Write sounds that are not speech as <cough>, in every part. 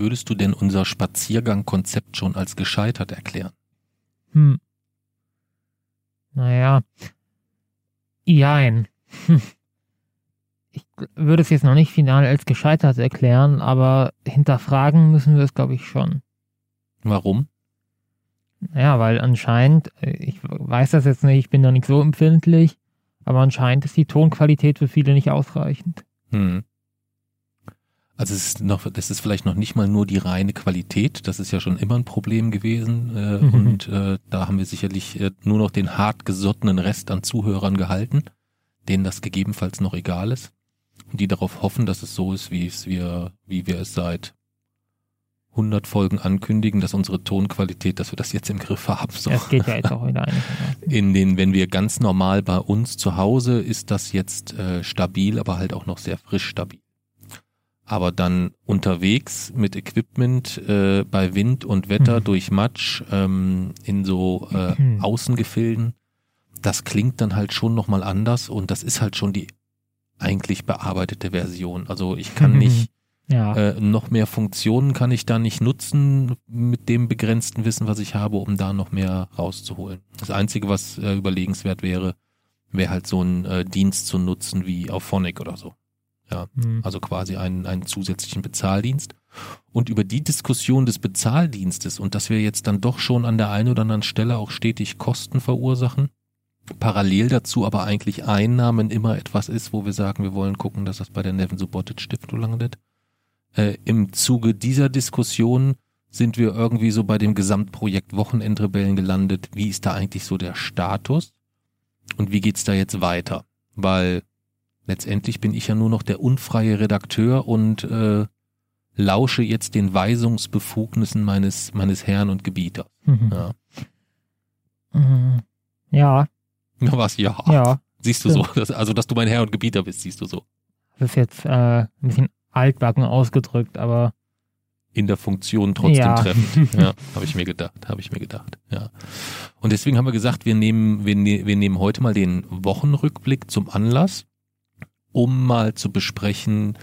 Würdest du denn unser Spaziergangkonzept schon als gescheitert erklären? Hm. Naja. Jein. Hm. Ich würde es jetzt noch nicht final als gescheitert erklären, aber hinterfragen müssen wir es, glaube ich, schon. Warum? Ja, weil anscheinend, äh, ich weiß das jetzt nicht, ich bin da nicht so empfindlich, aber anscheinend ist die Tonqualität für viele nicht ausreichend. Hm. Also es ist noch, das ist vielleicht noch nicht mal nur die reine Qualität, das ist ja schon immer ein Problem gewesen äh, mhm. und äh, da haben wir sicherlich äh, nur noch den hart gesottenen Rest an Zuhörern gehalten, denen das gegebenenfalls noch egal ist und die darauf hoffen, dass es so ist, wie es wir, wie wir es seit 100 Folgen ankündigen, dass unsere Tonqualität, dass wir das jetzt im Griff haben. So. Das geht ja jetzt auch wieder <laughs> ein. In den, wenn wir ganz normal bei uns zu Hause, ist das jetzt äh, stabil, aber halt auch noch sehr frisch stabil. Aber dann unterwegs mit Equipment äh, bei Wind und Wetter mhm. durch Matsch ähm, in so äh, mhm. Außengefilden, das klingt dann halt schon nochmal anders und das ist halt schon die eigentlich bearbeitete Version. Also ich kann mhm. nicht ja. Äh, noch mehr Funktionen kann ich da nicht nutzen mit dem begrenzten Wissen, was ich habe, um da noch mehr rauszuholen. Das Einzige, was äh, überlegenswert wäre, wäre halt so ein äh, Dienst zu nutzen wie auf Phonic oder so. Ja, mhm. also quasi einen, einen zusätzlichen Bezahldienst. Und über die Diskussion des Bezahldienstes und dass wir jetzt dann doch schon an der einen oder anderen Stelle auch stetig Kosten verursachen, parallel dazu aber eigentlich Einnahmen immer etwas ist, wo wir sagen, wir wollen gucken, dass das bei der Neven Subotic Stiftung landet, äh, Im Zuge dieser Diskussion sind wir irgendwie so bei dem Gesamtprojekt Wochenendrebellen gelandet. Wie ist da eigentlich so der Status? Und wie geht's da jetzt weiter? Weil letztendlich bin ich ja nur noch der unfreie Redakteur und äh, lausche jetzt den Weisungsbefugnissen meines meines Herrn und Gebieters. Mhm. Ja. Mhm. Ja. Was? Ja. Ja. Siehst du so? Dass, also, dass du mein Herr und Gebieter bist, siehst du so. Das ist jetzt äh, ein bisschen altbacken ausgedrückt, aber in der Funktion trotzdem ja. treffend. <laughs> Ja, habe ich mir gedacht, habe ich mir gedacht. Ja. Und deswegen haben wir gesagt, wir nehmen, wir, ne wir nehmen heute mal den Wochenrückblick zum Anlass, um mal zu besprechen,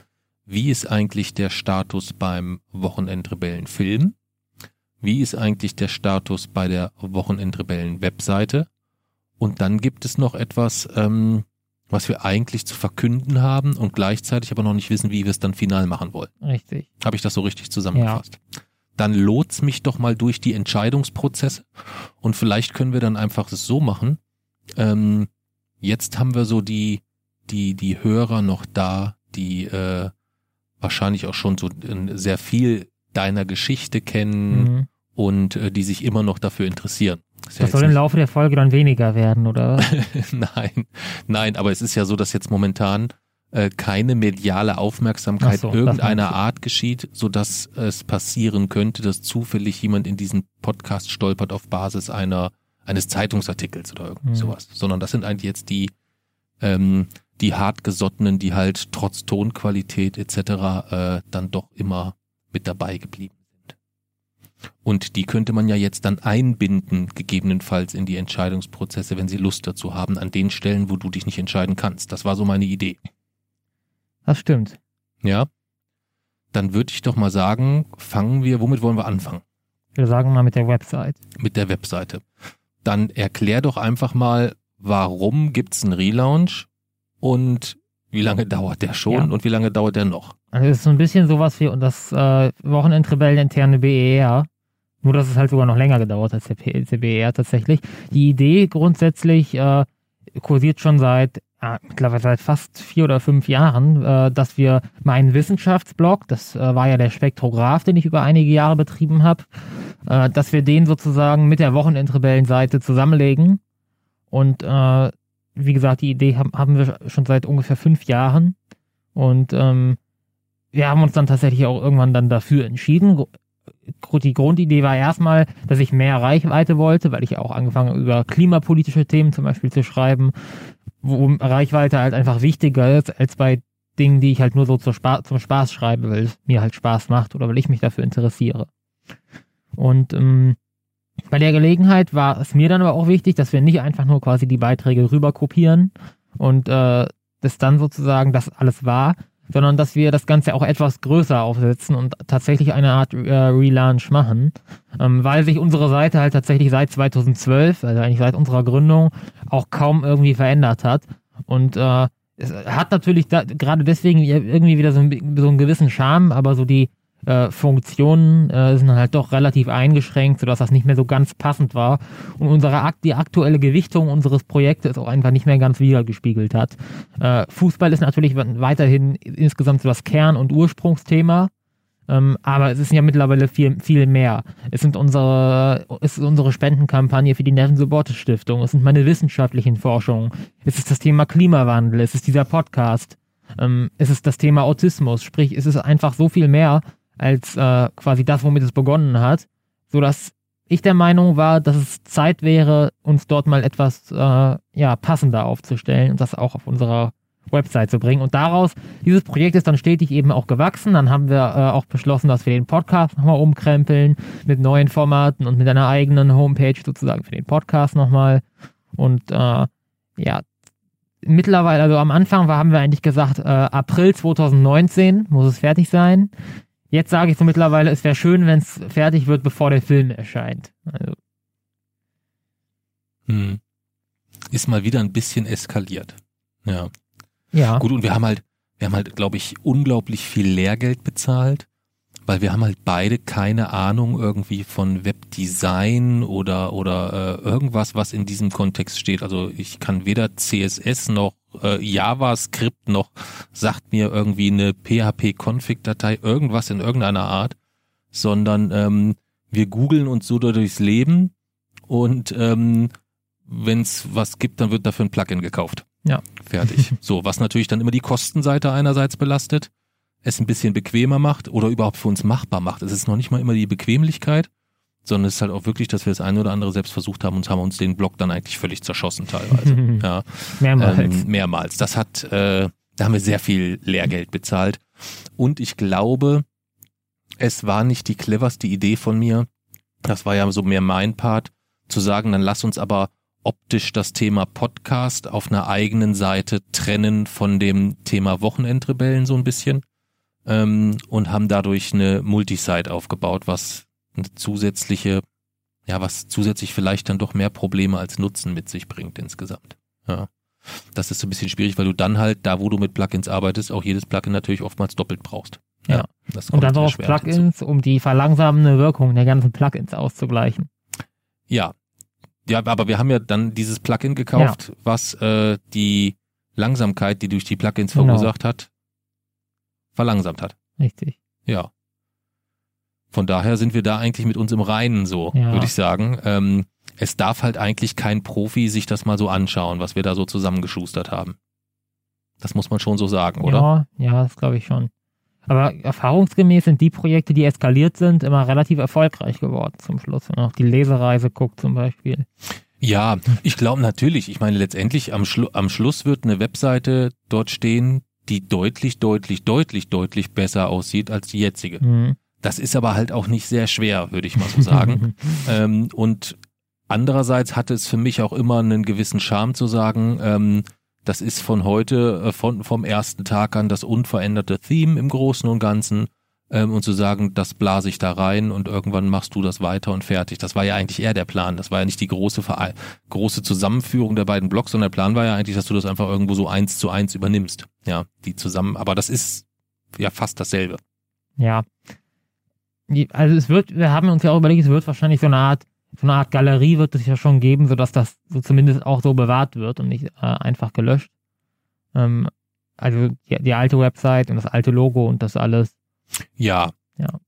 wie ist eigentlich der Status beim Wochenendrebellen Film? Wie ist eigentlich der Status bei der Wochenendrebellen Webseite? Und dann gibt es noch etwas, ähm, was wir eigentlich zu verkünden haben und gleichzeitig aber noch nicht wissen, wie wir es dann final machen wollen. Richtig. Habe ich das so richtig zusammengefasst? Ja. Dann lot's mich doch mal durch die Entscheidungsprozesse und vielleicht können wir dann einfach es so machen. Ähm, jetzt haben wir so die, die, die Hörer noch da, die äh, wahrscheinlich auch schon so äh, sehr viel deiner Geschichte kennen mhm. und äh, die sich immer noch dafür interessieren. Das, das soll im Laufe der Folge dann weniger werden, oder? <laughs> nein, nein, aber es ist ja so, dass jetzt momentan äh, keine mediale Aufmerksamkeit so, irgendeiner Art geschieht, so dass es passieren könnte, dass zufällig jemand in diesen Podcast stolpert auf Basis einer eines Zeitungsartikels oder irgendwie mhm. sowas, sondern das sind eigentlich jetzt die ähm, die hartgesottenen, die halt trotz Tonqualität etc. Äh, dann doch immer mit dabei geblieben und die könnte man ja jetzt dann einbinden, gegebenenfalls in die Entscheidungsprozesse, wenn sie Lust dazu haben, an den Stellen, wo du dich nicht entscheiden kannst. Das war so meine Idee. Das stimmt. Ja. Dann würde ich doch mal sagen, fangen wir, womit wollen wir anfangen? Wir sagen mal mit der Website. Mit der Webseite. Dann erklär doch einfach mal, warum gibt's einen Relaunch und wie lange dauert der schon ja. und wie lange dauert der noch? Also es ist so ein bisschen sowas wie das äh, Wochenendrebellen interne BER. Nur, dass es halt sogar noch länger gedauert als der, der BER tatsächlich. Die Idee grundsätzlich äh, kursiert schon seit äh, mittlerweile seit fast vier oder fünf Jahren, äh, dass wir meinen Wissenschaftsblog, das äh, war ja der Spektrograph, den ich über einige Jahre betrieben habe, äh, dass wir den sozusagen mit der Wochenendrebellenseite zusammenlegen. Und äh, wie gesagt, die Idee haben, haben wir schon seit ungefähr fünf Jahren. Und ähm, wir haben uns dann tatsächlich auch irgendwann dann dafür entschieden. Die Grundidee war erstmal, dass ich mehr Reichweite wollte, weil ich auch angefangen über klimapolitische Themen zum Beispiel zu schreiben, wo Reichweite halt einfach wichtiger ist als bei Dingen, die ich halt nur so zum Spaß, zum Spaß schreibe, weil es mir halt Spaß macht oder weil ich mich dafür interessiere. Und ähm, bei der Gelegenheit war es mir dann aber auch wichtig, dass wir nicht einfach nur quasi die Beiträge rüber kopieren und äh, das dann sozusagen das alles war, sondern dass wir das Ganze auch etwas größer aufsetzen und tatsächlich eine Art äh, Relaunch machen, ähm, weil sich unsere Seite halt tatsächlich seit 2012, also eigentlich seit unserer Gründung, auch kaum irgendwie verändert hat. Und äh, es hat natürlich da, gerade deswegen irgendwie wieder so, ein, so einen gewissen Charme, aber so die äh, Funktionen äh, sind halt doch relativ eingeschränkt, sodass das nicht mehr so ganz passend war und unsere die aktuelle Gewichtung unseres Projektes auch einfach nicht mehr ganz wiedergespiegelt hat. Äh, Fußball ist natürlich weiterhin insgesamt so das Kern- und Ursprungsthema, ähm, aber es ist ja mittlerweile viel, viel mehr. Es sind unsere, es ist unsere Spendenkampagne für die Neven Stiftung, es sind meine wissenschaftlichen Forschungen, es ist das Thema Klimawandel, es ist dieser Podcast, ähm, es ist das Thema Autismus, sprich, es ist einfach so viel mehr, als äh, quasi das, womit es begonnen hat, so dass ich der Meinung war, dass es Zeit wäre, uns dort mal etwas äh, ja passender aufzustellen und das auch auf unserer Website zu bringen. Und daraus, dieses Projekt ist dann stetig eben auch gewachsen. Dann haben wir äh, auch beschlossen, dass wir den Podcast nochmal umkrempeln mit neuen Formaten und mit einer eigenen Homepage sozusagen für den Podcast nochmal. Und äh, ja, mittlerweile, also am Anfang war, haben wir eigentlich gesagt, äh, April 2019 muss es fertig sein. Jetzt sage ich so mittlerweile, es wäre schön, wenn es fertig wird, bevor der Film erscheint. Also. Hm. Ist mal wieder ein bisschen eskaliert. Ja. Ja. Gut, und wir haben halt, wir haben halt, glaube ich, unglaublich viel Lehrgeld bezahlt, weil wir haben halt beide keine Ahnung irgendwie von Webdesign oder oder äh, irgendwas, was in diesem Kontext steht. Also ich kann weder CSS noch äh, JavaScript noch sagt mir irgendwie eine PHP-Config-Datei, irgendwas in irgendeiner Art, sondern ähm, wir googeln uns so durchs Leben und ähm, wenn es was gibt, dann wird dafür ein Plugin gekauft. Ja. Fertig. <laughs> so, was natürlich dann immer die Kostenseite einerseits belastet, es ein bisschen bequemer macht oder überhaupt für uns machbar macht. Es ist noch nicht mal immer die Bequemlichkeit, sondern es ist halt auch wirklich, dass wir das eine oder andere selbst versucht haben und haben uns den Blog dann eigentlich völlig zerschossen teilweise. <laughs> ja. Mehrmals. Ähm, mehrmals. Das hat, äh, da haben wir sehr viel Lehrgeld bezahlt. Und ich glaube, es war nicht die cleverste Idee von mir. Das war ja so mehr mein Part, zu sagen, dann lass uns aber optisch das Thema Podcast auf einer eigenen Seite trennen von dem Thema Wochenendrebellen so ein bisschen ähm, und haben dadurch eine Multisite aufgebaut, was eine zusätzliche, ja, was zusätzlich vielleicht dann doch mehr Probleme als Nutzen mit sich bringt insgesamt. Ja. Das ist so ein bisschen schwierig, weil du dann halt, da wo du mit Plugins arbeitest, auch jedes Plugin natürlich oftmals doppelt brauchst. Ja. ja und dann brauchst Plugins, um die verlangsamende Wirkung der ganzen Plugins auszugleichen. Ja. Ja, aber wir haben ja dann dieses Plugin gekauft, ja. was äh, die Langsamkeit, die durch die Plugins genau. verursacht hat, verlangsamt hat. Richtig. Ja. Von daher sind wir da eigentlich mit uns im Reinen so, ja. würde ich sagen. Ähm, es darf halt eigentlich kein Profi sich das mal so anschauen, was wir da so zusammengeschustert haben. Das muss man schon so sagen, oder? Ja, ja, das glaube ich schon. Aber erfahrungsgemäß sind die Projekte, die eskaliert sind, immer relativ erfolgreich geworden zum Schluss. Wenn man auch die Lesereise guckt zum Beispiel. Ja, ich glaube natürlich. Ich meine, letztendlich am, Schlu am Schluss wird eine Webseite dort stehen, die deutlich, deutlich, deutlich, deutlich besser aussieht als die jetzige. Mhm. Das ist aber halt auch nicht sehr schwer, würde ich mal so sagen. <laughs> ähm, und andererseits hatte es für mich auch immer einen gewissen Charme zu sagen, ähm, das ist von heute, äh, von, vom ersten Tag an das unveränderte Theme im Großen und Ganzen. Ähm, und zu sagen, das blase ich da rein und irgendwann machst du das weiter und fertig. Das war ja eigentlich eher der Plan. Das war ja nicht die große, Verein große Zusammenführung der beiden Blocks, sondern der Plan war ja eigentlich, dass du das einfach irgendwo so eins zu eins übernimmst. Ja, die zusammen, aber das ist ja fast dasselbe. Ja, also es wird, wir haben uns ja auch überlegt, es wird wahrscheinlich so eine Art, so eine Art Galerie wird es ja schon geben, sodass das so zumindest auch so bewahrt wird und nicht äh, einfach gelöscht. Ähm, also die, die, alte Website und das alte Logo und das alles. Ja. Ja.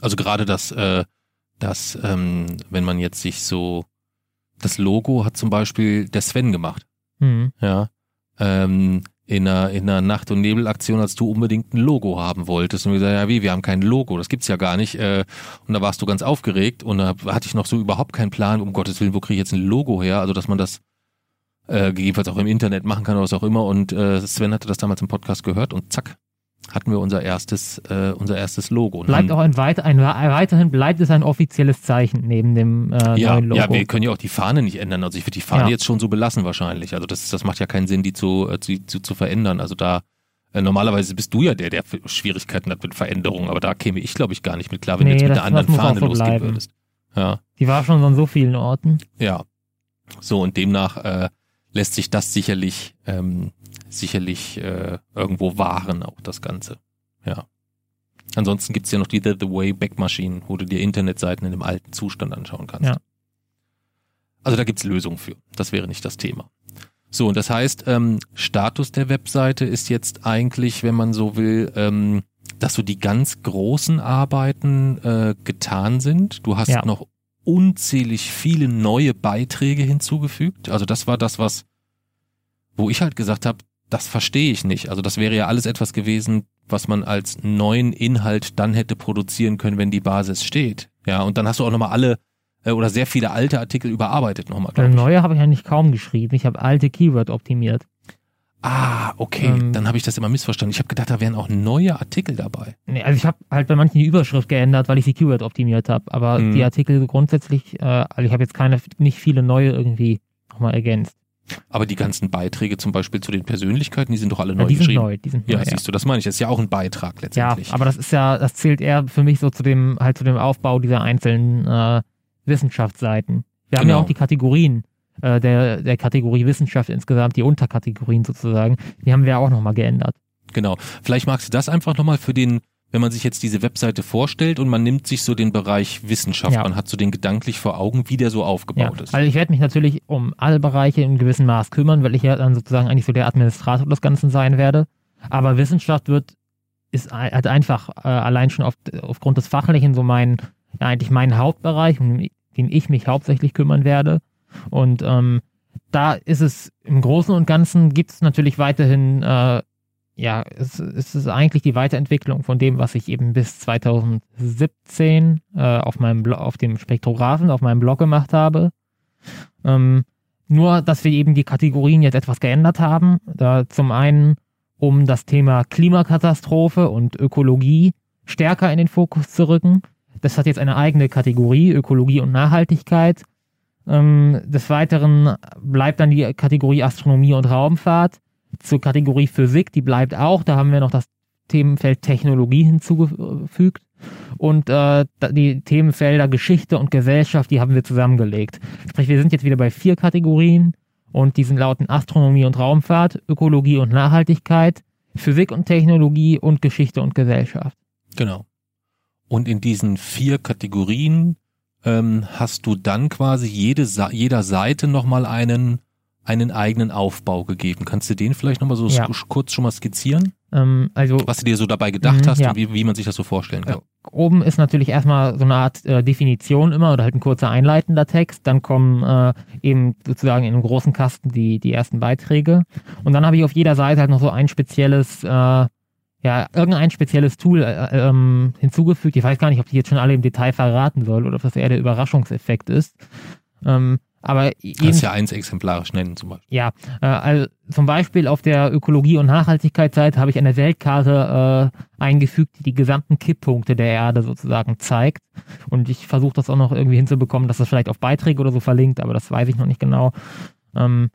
Also gerade das, äh, das, ähm, wenn man jetzt sich so, das Logo hat zum Beispiel der Sven gemacht. Mhm. Ja. Ähm, in einer, in einer Nacht- und Nebelaktion, als du unbedingt ein Logo haben wolltest. Und wir gesagt, ja wie, wir haben kein Logo, das gibt's ja gar nicht. Äh, und da warst du ganz aufgeregt und da hatte ich noch so überhaupt keinen Plan, um Gottes Willen, wo kriege ich jetzt ein Logo her? Also, dass man das äh, gegebenenfalls auch im Internet machen kann oder was auch immer. Und äh, Sven hatte das damals im Podcast gehört und zack, hatten wir unser erstes, äh, unser erstes Logo. Bleibt auch ein, weit, ein, weiterhin bleibt es ein offizielles Zeichen neben dem äh, ja, neuen Logo. Ja, wir können ja auch die Fahne nicht ändern. Also ich würde die Fahne ja. jetzt schon so belassen wahrscheinlich. Also das, das macht ja keinen Sinn, die zu, äh, zu, zu, zu verändern. Also da Äh, normalerweise bist du ja der, der Schwierigkeiten hat mit Veränderungen, aber da käme ich, glaube ich, gar nicht mit klar, wenn Nee, du jetzt mit das- der anderen Fahne so losgehen bleiben. würdest. Ja, Die war schon an so vielen Orten. ja. So, und demnach äh, lässt sich das sicherlich, ähm, sicherlich äh, irgendwo wahren, auch das Ganze. Ja. Ansonsten gibt's ja noch die The, Way Back Maschinen, wo du dir Internetseiten in dem alten Zustand anschauen kannst. Ja. Also da gibt's Lösungen für. Das wäre nicht das Thema. So, und das heißt, ähm, Status der Webseite ist jetzt eigentlich, wenn man so will, ähm, dass so die ganz großen Arbeiten äh, getan sind. Du hast Ja. noch unzählig viele neue Beiträge hinzugefügt. Also das war das, was, wo ich halt gesagt habe, das verstehe ich nicht. Also das wäre ja alles etwas gewesen, was man als neuen Inhalt dann hätte produzieren können, wenn die Basis steht. Ja, und dann hast du auch nochmal alle äh, oder sehr viele alte Artikel überarbeitet nochmal. Neue habe ich eigentlich kaum geschrieben. Ich habe alte Keyword optimiert. Ah, okay, Ähm, dann habe ich das immer missverstanden. Ich habe gedacht, da wären auch neue Artikel dabei. Nee, also ich habe halt bei manchen die Überschrift geändert, weil ich die Keyword optimiert habe. Aber Mhm. die Artikel grundsätzlich, äh, also ich habe jetzt keine, nicht viele neue irgendwie nochmal ergänzt. Aber die ganzen Beiträge zum Beispiel zu den Persönlichkeiten, die sind doch alle neu Ja, die sind geschrieben. neu, die sind Ja, neu. siehst du, das meine ich. Das ist ja auch ein Beitrag Ja, letztendlich. aber das ist ja, das zählt eher für mich so zu dem, halt zu dem Aufbau dieser einzelnen äh, Wissenschaftsseiten. Wir haben ja Genau. auch die Kategorien äh, der, der Kategorie Wissenschaft insgesamt, die Unterkategorien sozusagen, die haben wir auch nochmal geändert. Genau. Vielleicht magst du das einfach nochmal für den, wenn man sich jetzt diese Webseite vorstellt und man nimmt sich so den Bereich Wissenschaft, Ja. man hat so den gedanklich vor Augen, wie der so Ja, aufgebaut ist. also ich werde mich natürlich um alle Bereiche in gewissem Maß kümmern, weil ich ja dann sozusagen eigentlich so der Administrator des Ganzen sein werde. Aber Wissenschaft wird, ist halt einfach äh, allein schon auf, aufgrund des Fachlichen so mein, ja, eigentlich mein Hauptbereich, um den ich mich hauptsächlich kümmern werde. Und ähm, da ist es im Großen und Ganzen gibt es natürlich weiterhin, äh, ja, es, es ist eigentlich die Weiterentwicklung von dem, was ich eben bis 2017 äh, auf meinem Blo auf dem Spektrographen, auf meinem Blog gemacht habe. Ähm, nur, dass wir eben die Kategorien jetzt etwas geändert haben. Da zum einen, um das Thema Klimakatastrophe und Ökologie stärker in den Fokus zu rücken. Das hat jetzt eine eigene Kategorie, Ökologie und Nachhaltigkeit. Ähm, des Weiteren bleibt dann die Kategorie Astronomie und Raumfahrt. Zur Kategorie Physik, die bleibt auch. Da haben wir noch das Themenfeld Technologie hinzugefügt. Und äh, die Themenfelder Geschichte und Gesellschaft, die haben wir zusammengelegt. Sprich, wir sind jetzt wieder bei vier Kategorien und die sind lauten Astronomie und Raumfahrt, Ökologie und Nachhaltigkeit, Physik und Technologie und Geschichte und Gesellschaft. Genau. Und in diesen vier Kategorien ähm, hast du dann quasi jede jeder Seite nochmal einen, einen eigenen Aufbau gegeben. Kannst du den vielleicht nochmal so Ja. kurz schon mal skizzieren? Ähm, also Was du dir so dabei gedacht Mhm, hast ja. und wie, wie man sich das so vorstellen kann. oben ist natürlich erstmal so eine Art äh, Definition immer oder halt ein kurzer einleitender Text. Dann kommen äh, eben sozusagen in einem großen Kasten die, die ersten Beiträge. Und dann habe ich auf jeder Seite halt noch so ein spezielles, äh, ja, irgendein spezielles Tool äh, ähm, hinzugefügt. Ich weiß gar nicht, ob die jetzt schon alle im Detail verraten soll oder ob das eher der Überraschungseffekt ist. Ähm, aber Kannst ja eins exemplarisch nennen zum Beispiel. ja, äh, also zum Beispiel auf der Ökologie- und Nachhaltigkeitsseite habe ich eine Weltkarte äh, eingefügt, die die gesamten Kipppunkte der Erde sozusagen zeigt. Und ich versuche das auch noch irgendwie hinzubekommen, dass das vielleicht auf Beiträge oder so verlinkt, aber das weiß ich noch nicht genau. Ähm,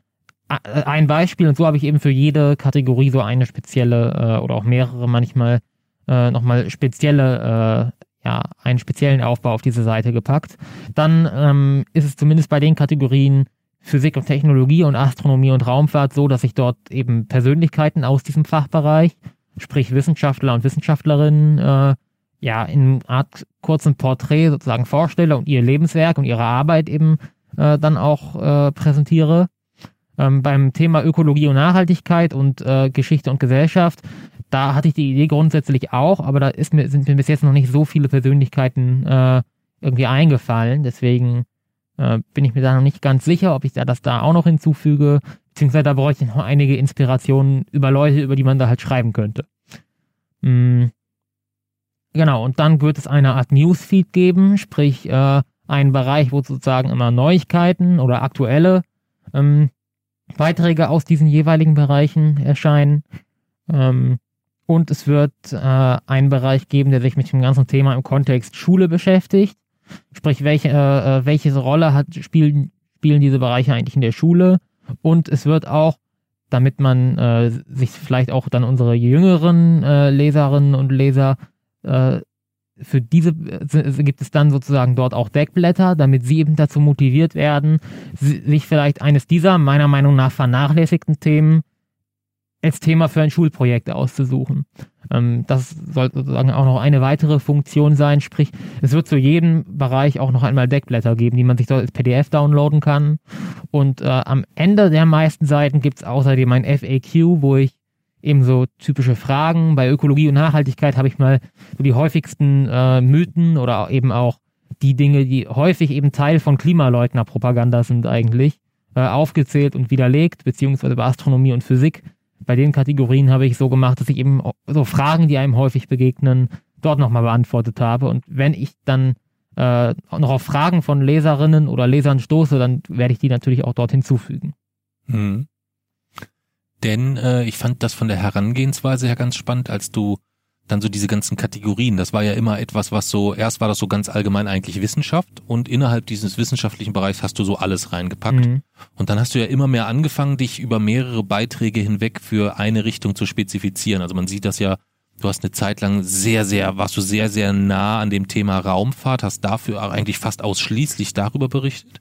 äh, ein Beispiel, und so habe ich eben für jede Kategorie so eine spezielle äh, oder auch mehrere manchmal äh, nochmal spezielle äh, ja, einen speziellen Aufbau auf diese Seite gepackt. Dann ähm, ist es zumindest bei den Kategorien Physik und Technologie und Astronomie und Raumfahrt so, dass ich dort eben Persönlichkeiten aus diesem Fachbereich, sprich Wissenschaftler und Wissenschaftlerinnen, äh, ja, in Art kurzen Porträt sozusagen vorstelle und ihr Lebenswerk und ihre Arbeit eben äh, dann auch äh, präsentiere. Ähm, beim Thema Ökologie und Nachhaltigkeit und äh, Geschichte und Gesellschaft, da hatte ich die Idee grundsätzlich auch, aber da ist mir, sind mir bis jetzt noch nicht so viele Persönlichkeiten äh, irgendwie eingefallen. Deswegen äh, bin ich mir da noch nicht ganz sicher, ob ich da das da auch noch hinzufüge. Beziehungsweise da bräuchte ich noch einige Inspirationen über Leute, über die man da halt schreiben könnte. Mm. Genau, und dann wird es eine Art Newsfeed geben, sprich äh, einen Bereich, wo sozusagen immer Neuigkeiten oder aktuelle ähm, Beiträge aus diesen jeweiligen Bereichen erscheinen. Ähm, und es wird äh, einen Bereich geben, der sich mit dem ganzen Thema im Kontext Schule beschäftigt. Sprich, welche, äh, äh, welche Rolle hat, spielen, spielen diese Bereiche eigentlich in der Schule? Und es wird auch damit man äh, sich vielleicht auch dann unsere jüngeren äh, Leserinnen und Leser äh, für diese äh, gibt es dann sozusagen dort auch Deckblätter, damit sie eben dazu motiviert werden, sich vielleicht eines dieser meiner Meinung nach vernachlässigten Themen als Thema für ein Schulprojekt auszusuchen. Ähm, das soll sozusagen auch noch eine weitere Funktion sein, sprich, es wird zu jedem Bereich auch noch einmal Deckblätter geben, die man sich dort als PDF downloaden kann. Und äh, am Ende der meisten Seiten gibt es außerdem ein FAQ, wo ich eben so typische Fragen. Bei Ökologie und Nachhaltigkeit habe ich mal so die häufigsten äh, Mythen oder eben auch die Dinge, die häufig eben Teil von Klimaleugnerpropaganda sind eigentlich, äh, aufgezählt und widerlegt, beziehungsweise bei Astronomie und Physik bei den Kategorien habe ich so gemacht, dass ich eben so Fragen, die einem häufig begegnen, dort nochmal beantwortet habe. Und wenn ich dann äh, noch auf Fragen von Leserinnen oder Lesern stoße, dann werde ich die natürlich auch dort hinzufügen. Hm. Denn äh, ich fand das von der Herangehensweise her ganz spannend, als du dann so diese ganzen Kategorien. Das war ja immer etwas, was so, erst war das so ganz allgemein eigentlich Wissenschaft und innerhalb dieses wissenschaftlichen Bereichs hast du so alles reingepackt. Mhm. Und dann hast du ja immer mehr angefangen, dich über mehrere Beiträge hinweg für eine Richtung zu spezifizieren. Also man sieht das ja, du hast eine Zeit lang sehr, sehr, warst du sehr, sehr nah an dem Thema Raumfahrt, hast dafür eigentlich fast ausschließlich darüber berichtet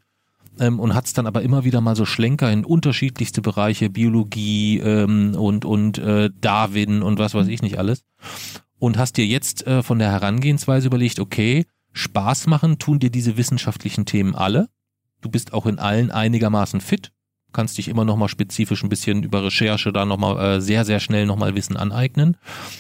ähm, und hat es dann aber immer wieder mal so Schlenker in unterschiedlichste Bereiche, Biologie ähm, und, und äh, Darwin und was weiß ich nicht alles. Und hast dir jetzt äh, von der Herangehensweise überlegt, okay, Spaß machen tun dir diese wissenschaftlichen Themen alle. Du bist auch in allen einigermaßen fit, kannst dich immer nochmal spezifisch ein bisschen über Recherche da nochmal äh, sehr, sehr schnell nochmal Wissen aneignen.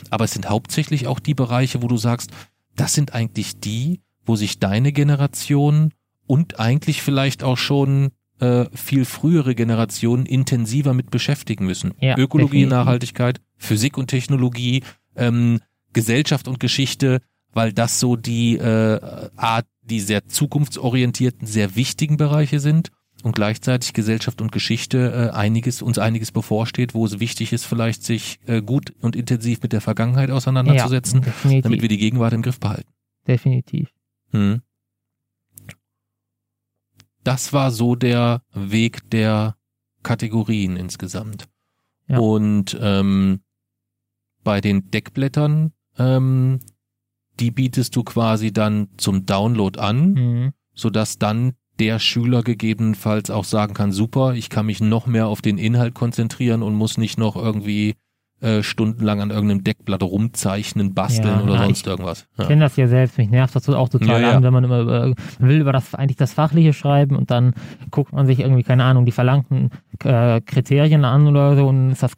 Aber es sind hauptsächlich auch die Bereiche, wo du sagst, das sind eigentlich die, wo sich deine Generation und eigentlich vielleicht auch schon äh, viel frühere Generationen intensiver mit beschäftigen müssen. Ja, Ökologie, definitiv. Nachhaltigkeit, Physik und Technologie, ähm, Gesellschaft und Geschichte, weil das so die äh, Art, die sehr zukunftsorientierten, sehr wichtigen Bereiche sind und gleichzeitig Gesellschaft und Geschichte äh, einiges uns einiges bevorsteht, wo es wichtig ist, vielleicht sich äh, gut und intensiv mit der Vergangenheit auseinanderzusetzen, ja, damit wir die Gegenwart im Griff behalten. Definitiv. Hm das war so der Weg der Kategorien insgesamt. Ja. Und ähm, bei den Deckblättern, ähm, die bietest du quasi dann zum Download an, mhm. sodass dann der Schüler gegebenenfalls auch sagen kann, super, ich kann mich noch mehr auf den Inhalt konzentrieren und muss nicht noch irgendwie äh, stundenlang an irgendeinem Deckblatt rumzeichnen, basteln ja, oder sonst irgendwas. Ja. Ich kenne das ja selbst, mich nervt das auch total ja, an, wenn man immer über, man will über das eigentlich das Fachliche schreiben und dann guckt man sich irgendwie, keine Ahnung, die verlangten äh, Kriterien an oder so und ist das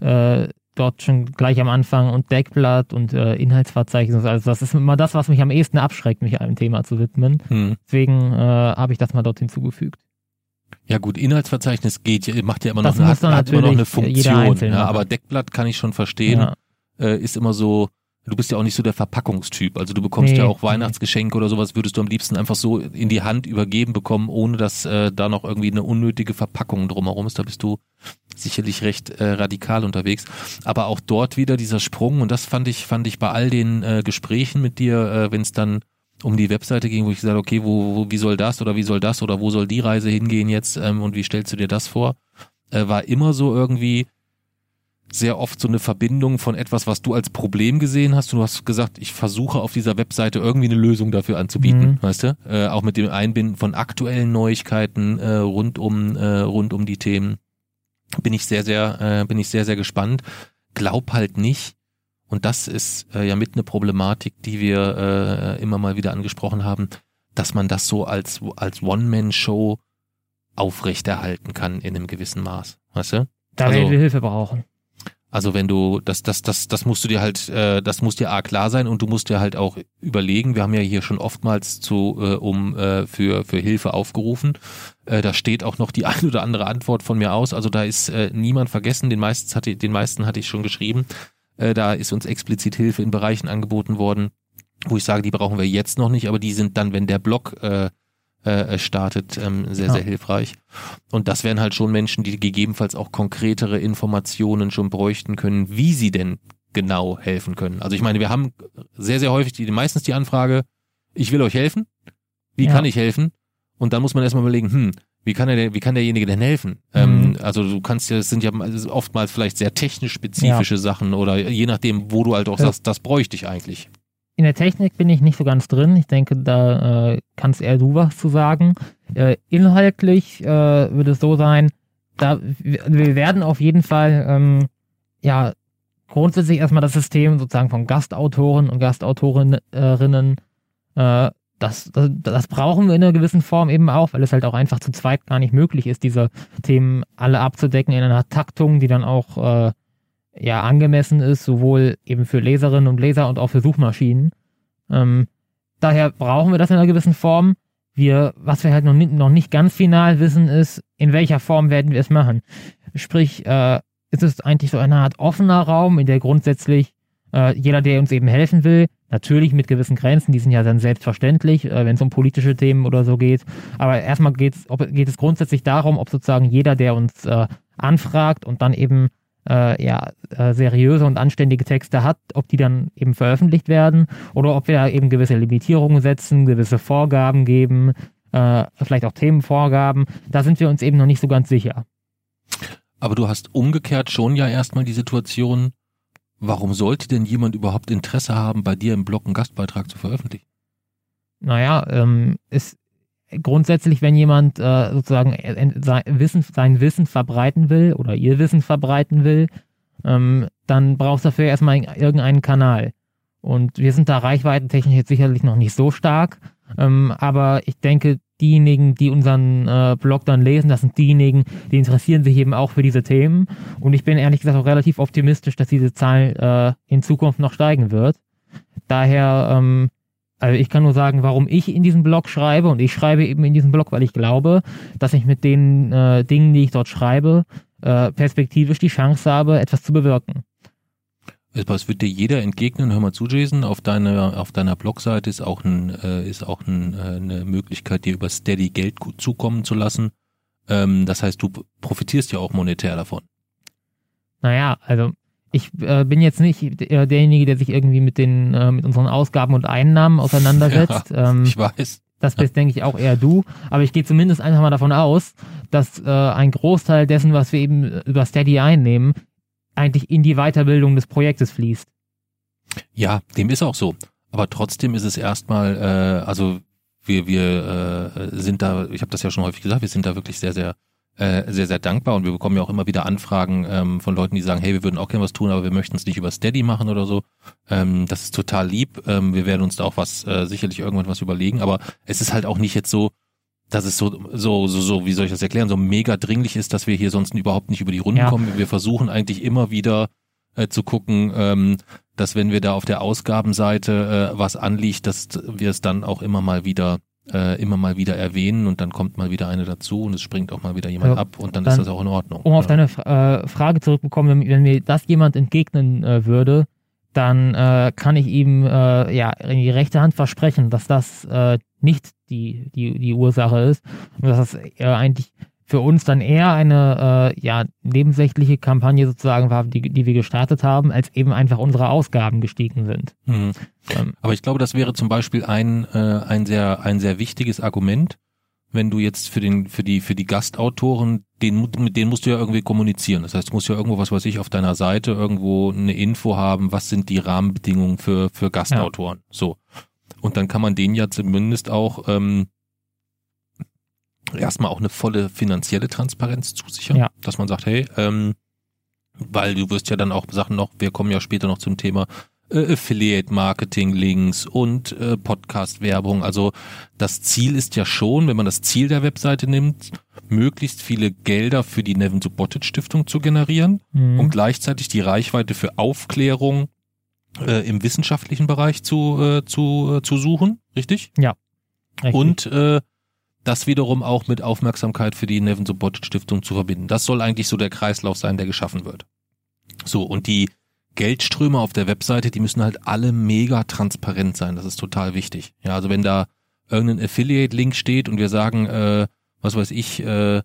äh, dort schon gleich am Anfang und Deckblatt und äh, Inhaltsverzeichnis. Also das ist immer das, was mich am ehesten abschreckt, mich einem Thema zu widmen. Hm. Deswegen äh, habe ich das mal dort hinzugefügt. Ja gut, Inhaltsverzeichnis geht, macht ja immer noch, eine, hat, hat immer noch eine Funktion. Ja, aber Deckblatt kann ich schon verstehen, ja. äh, ist immer so, du bist ja auch nicht so der Verpackungstyp. Also du bekommst nee, ja auch Weihnachtsgeschenke oder sowas, würdest du am liebsten einfach so in die Hand übergeben bekommen, ohne dass äh, da noch irgendwie eine unnötige Verpackung drumherum ist. Da bist du sicherlich recht äh, radikal unterwegs. Aber auch dort wieder dieser Sprung und das fand ich, fand ich bei all den äh, Gesprächen mit dir, äh, wenn es dann um die Webseite ging, wo ich gesagt okay, wo, wo, wie soll das oder wie soll das oder wo soll die Reise hingehen jetzt ähm, und wie stellst du dir das vor? Äh, war immer so irgendwie sehr oft so eine Verbindung von etwas, was du als Problem gesehen hast. Du hast gesagt, ich versuche auf dieser Webseite irgendwie eine Lösung dafür anzubieten, mhm. weißt du? Äh, auch mit dem Einbinden von aktuellen Neuigkeiten äh, rund um äh, rund um die Themen bin ich sehr sehr äh, bin ich sehr sehr gespannt. Glaub halt nicht, und das ist äh, ja mit eine Problematik, die wir äh, immer mal wieder angesprochen haben, dass man das so als, als One-Man-Show aufrechterhalten kann in einem gewissen Maß. Weißt du? Da also, werden wir Hilfe brauchen. Also wenn du, das, das, das, das musst du dir halt, äh, das muss dir A klar sein und du musst dir halt auch überlegen, wir haben ja hier schon oftmals zu, äh, um äh, für, für Hilfe aufgerufen. Äh, da steht auch noch die <laughs> ein oder andere Antwort von mir aus. Also da ist äh, niemand vergessen, den meisten hatte, den meisten hatte ich schon geschrieben. Äh, da ist uns explizit Hilfe in Bereichen angeboten worden, wo ich sage, die brauchen wir jetzt noch nicht, aber die sind dann, wenn der Blog äh, äh, startet, ähm, sehr, ja. sehr hilfreich. Und das wären halt schon Menschen, die gegebenenfalls auch konkretere Informationen schon bräuchten können, wie sie denn genau helfen können. Also ich meine, wir haben sehr, sehr häufig die, meistens die Anfrage, ich will euch helfen. Wie ja. kann ich helfen? Und dann muss man erstmal überlegen, hm, wie kann der, wie kann derjenige denn helfen? Mhm. Ähm, also du kannst ja, es sind ja oftmals vielleicht sehr technisch spezifische ja. Sachen oder je nachdem, wo du halt auch ja. sagst, das bräuchte ich eigentlich. In der Technik bin ich nicht so ganz drin. Ich denke, da äh, kannst eher du was zu sagen. Äh, inhaltlich äh, würde es so sein, da wir werden auf jeden Fall ähm, ja grundsätzlich erstmal das System sozusagen von Gastautoren und Gastautorinnen äh, das, das, das brauchen wir in einer gewissen Form eben auch, weil es halt auch einfach zu zweit gar nicht möglich ist, diese Themen alle abzudecken in einer Taktung, die dann auch äh, ja angemessen ist, sowohl eben für Leserinnen und Leser und auch für Suchmaschinen. Ähm, daher brauchen wir das in einer gewissen Form. Wir, was wir halt noch nicht, noch nicht ganz final wissen, ist, in welcher Form werden wir es machen. Sprich, äh, ist es eigentlich so eine Art offener Raum, in der grundsätzlich äh, jeder, der uns eben helfen will, natürlich mit gewissen Grenzen, die sind ja dann selbstverständlich, äh, wenn es um politische Themen oder so geht. Aber erstmal geht's, ob, geht es grundsätzlich darum, ob sozusagen jeder, der uns äh, anfragt und dann eben äh, ja, äh, seriöse und anständige Texte hat, ob die dann eben veröffentlicht werden oder ob wir da eben gewisse Limitierungen setzen, gewisse Vorgaben geben, äh, vielleicht auch Themenvorgaben. Da sind wir uns eben noch nicht so ganz sicher. Aber du hast umgekehrt schon ja erstmal die Situation, Warum sollte denn jemand überhaupt Interesse haben, bei dir im Blog einen Gastbeitrag zu veröffentlichen? Naja, ähm, ist grundsätzlich, wenn jemand äh, sozusagen sein Wissen, sein Wissen verbreiten will oder ihr Wissen verbreiten will, ähm, dann brauchst du dafür erstmal irgendeinen Kanal. Und wir sind da reichweitentechnisch jetzt sicherlich noch nicht so stark, ähm, aber ich denke, diejenigen, die unseren äh, Blog dann lesen, das sind diejenigen, die interessieren sich eben auch für diese Themen. Und ich bin ehrlich gesagt auch relativ optimistisch, dass diese Zahl äh, in Zukunft noch steigen wird. Daher, ähm, also ich kann nur sagen, warum ich in diesem Blog schreibe. Und ich schreibe eben in diesem Blog, weil ich glaube, dass ich mit den äh, Dingen, die ich dort schreibe, äh, perspektivisch die Chance habe, etwas zu bewirken. Es wird dir jeder entgegnen, hör mal zu, Jason, auf deiner, auf deiner Blogseite ist auch, ein, äh, ist auch ein, äh, eine Möglichkeit, dir über Steady Geld zukommen zu lassen. Ähm, das heißt, du profitierst ja auch monetär davon. Naja, also ich äh, bin jetzt nicht derjenige, der sich irgendwie mit den mit unseren Ausgaben und Einnahmen <laughs> auseinandersetzt. Ja, ähm, ich weiß. Das bist, denke ich, auch eher du. Aber ich gehe zumindest einfach mal davon aus, dass äh, ein Großteil dessen, was wir eben über Steady einnehmen, eigentlich in die Weiterbildung des Projektes fließt. Ja, dem ist auch so. Aber trotzdem ist es erstmal, äh, also wir, wir äh, sind da, ich habe das ja schon häufig gesagt, wir sind da wirklich sehr, sehr, äh, sehr, sehr dankbar und wir bekommen ja auch immer wieder Anfragen ähm, von Leuten, die sagen, hey, wir würden auch gerne was tun, aber wir möchten es nicht über Steady machen oder so. Ähm, das ist total lieb. Ähm, wir werden uns da auch was, äh, sicherlich irgendwann was überlegen, aber es ist halt auch nicht jetzt so, dass es so, so, so, so, wie soll ich das erklären, so mega dringlich ist, dass wir hier sonst überhaupt nicht über die Runden ja. kommen. Wir versuchen eigentlich immer wieder äh, zu gucken, ähm, dass wenn wir da auf der Ausgabenseite äh, was anliegt, dass wir es dann auch immer mal wieder äh, immer mal wieder erwähnen und dann kommt mal wieder eine dazu und es springt auch mal wieder jemand ja, ab und dann, dann, ist das auch in Ordnung. Um ja. auf deine äh, Frage zurückzukommen, wenn, wenn mir das jemand entgegnen äh, würde, dann äh, kann ich ihm äh, ja in die rechte Hand versprechen, dass das äh, nicht die, die, die Ursache ist und dass das äh, eigentlich für uns dann eher eine äh, ja, nebensächliche Kampagne sozusagen war, die, die wir gestartet haben, als eben einfach unsere Ausgaben gestiegen sind. Mhm. Ähm, Aber ich glaube, das wäre zum Beispiel ein, äh, ein, sehr, ein sehr wichtiges Argument, wenn du jetzt für den für die für die Gastautoren den mit denen musst du ja irgendwie kommunizieren. Das heißt, du musst ja irgendwo was weiß ich auf deiner Seite irgendwo eine Info haben, was sind die Rahmenbedingungen für für Gastautoren. Ja. So und dann kann man denen ja zumindest auch ähm, erstmal auch eine volle finanzielle Transparenz zusichern, ja. dass man sagt, hey, ähm, weil du wirst ja dann auch Sachen noch, wir kommen ja später noch zum Thema äh, Affiliate-Marketing-Links und äh, Podcast-Werbung. Also das Ziel ist ja schon, wenn man das Ziel der Webseite nimmt, möglichst viele Gelder für die Nevin Subotic Stiftung zu generieren mhm. und gleichzeitig die Reichweite für Aufklärung äh, im wissenschaftlichen Bereich zu, äh, zu, äh, zu suchen, richtig? Ja. Richtig. Und äh, das wiederum auch mit Aufmerksamkeit für die Nevin Subotic Stiftung zu verbinden. Das soll eigentlich so der Kreislauf sein, der geschaffen wird. So, und die Geldströme auf der Webseite, die müssen halt alle mega transparent sein. Das ist total wichtig. Ja, also wenn da irgendein Affiliate-Link steht und wir sagen, äh, was weiß ich, äh,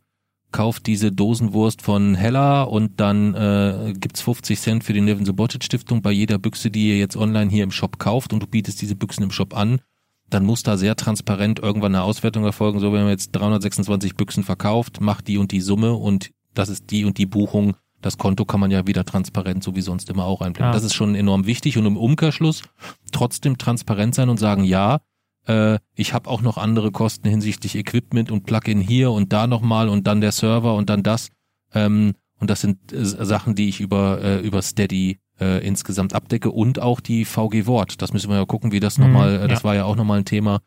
kauft diese Dosenwurst von Hella und dann äh, gibt's 50 Cent für die Nevin Subotic Stiftung bei jeder Büchse, die ihr jetzt online hier im Shop kauft und du bietest diese Büchsen im Shop an, dann muss da sehr transparent irgendwann eine Auswertung erfolgen. So, wenn man jetzt 326 Büchsen verkauft, macht die und die Summe und das ist die und die Buchung. Das Konto kann man ja wieder transparent, so wie sonst immer auch einblenden. Ja. Das ist schon enorm wichtig und im Umkehrschluss trotzdem transparent sein und sagen, ja, äh, ich habe auch noch andere Kosten hinsichtlich Equipment und Plugin hier und da nochmal und dann der Server und dann das. Ähm, und das sind äh, Sachen, die ich über, äh, über Steady äh, insgesamt abdecke und auch die VG Wort. Das müssen wir ja gucken, wie das mhm, nochmal, äh, das ja. war ja auch nochmal ein Thema,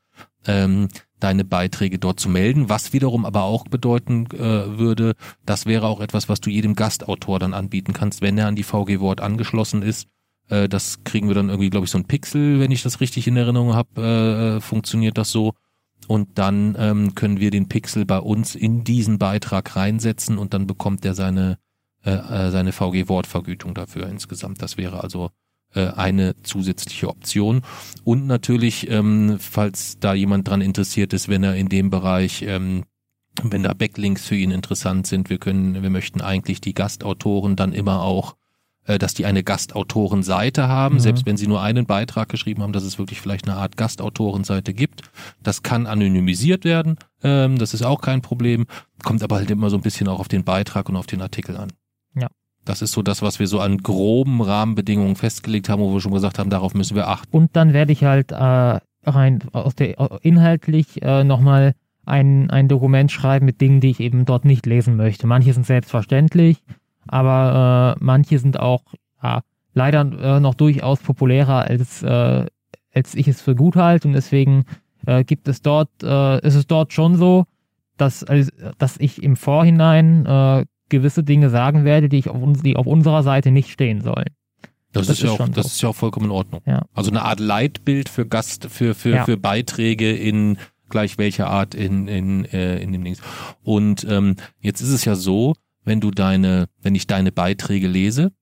ähm, deine Beiträge dort zu melden, was wiederum aber auch bedeuten äh, würde, das wäre auch etwas, was du jedem Gastautor dann anbieten kannst, wenn er an die VG Wort angeschlossen ist. Äh, das kriegen wir dann irgendwie, glaube ich, so ein Pixel, wenn ich das richtig in Erinnerung habe, äh, äh, funktioniert das so. Und dann ähm, können wir den Pixel bei uns in diesen Beitrag reinsetzen und dann bekommt er seine äh, äh seine VG-Wortvergütung dafür insgesamt. Das wäre also eine zusätzliche Option. Und natürlich, ähm, falls da jemand dran interessiert ist, wenn er in dem Bereich ähm, wenn da Backlinks für ihn interessant sind, wir können, wir möchten eigentlich die Gastautoren dann immer auch, äh, dass die eine Gastautorenseite haben, mhm. selbst wenn sie nur einen Beitrag geschrieben haben, dass es wirklich vielleicht eine Art Gastautorenseite gibt. Das kann anonymisiert werden, ähm, das ist auch kein Problem, kommt aber halt immer so ein bisschen auch auf den Beitrag und auf den Artikel an. Das ist so das, was wir so an groben Rahmenbedingungen festgelegt haben, wo wir schon gesagt haben, darauf müssen wir achten. Und dann werde ich halt äh, rein aus der inhaltlich äh, nochmal ein, ein Dokument schreiben mit Dingen, die ich eben dort nicht lesen möchte. Manche sind selbstverständlich, aber äh, manche sind auch ja, leider äh, noch durchaus populärer, als, äh, als ich es für gut halte. Und deswegen äh, gibt es dort, äh, ist es dort schon so, dass, also, dass ich im Vorhinein äh, gewisse Dinge sagen werde, die, ich auf, uns, die auf unserer Seite nicht stehen sollen. Das, das ist, ja auch, das so. ist ja auch vollkommen in Ordnung. Ja. Also eine Art Leitbild für Gast, für, für, ja. für Beiträge in gleich welcher Art in, in, äh, in dem Dings. Und ähm, jetzt ist es ja so, wenn du deine, wenn ich deine Beiträge lese,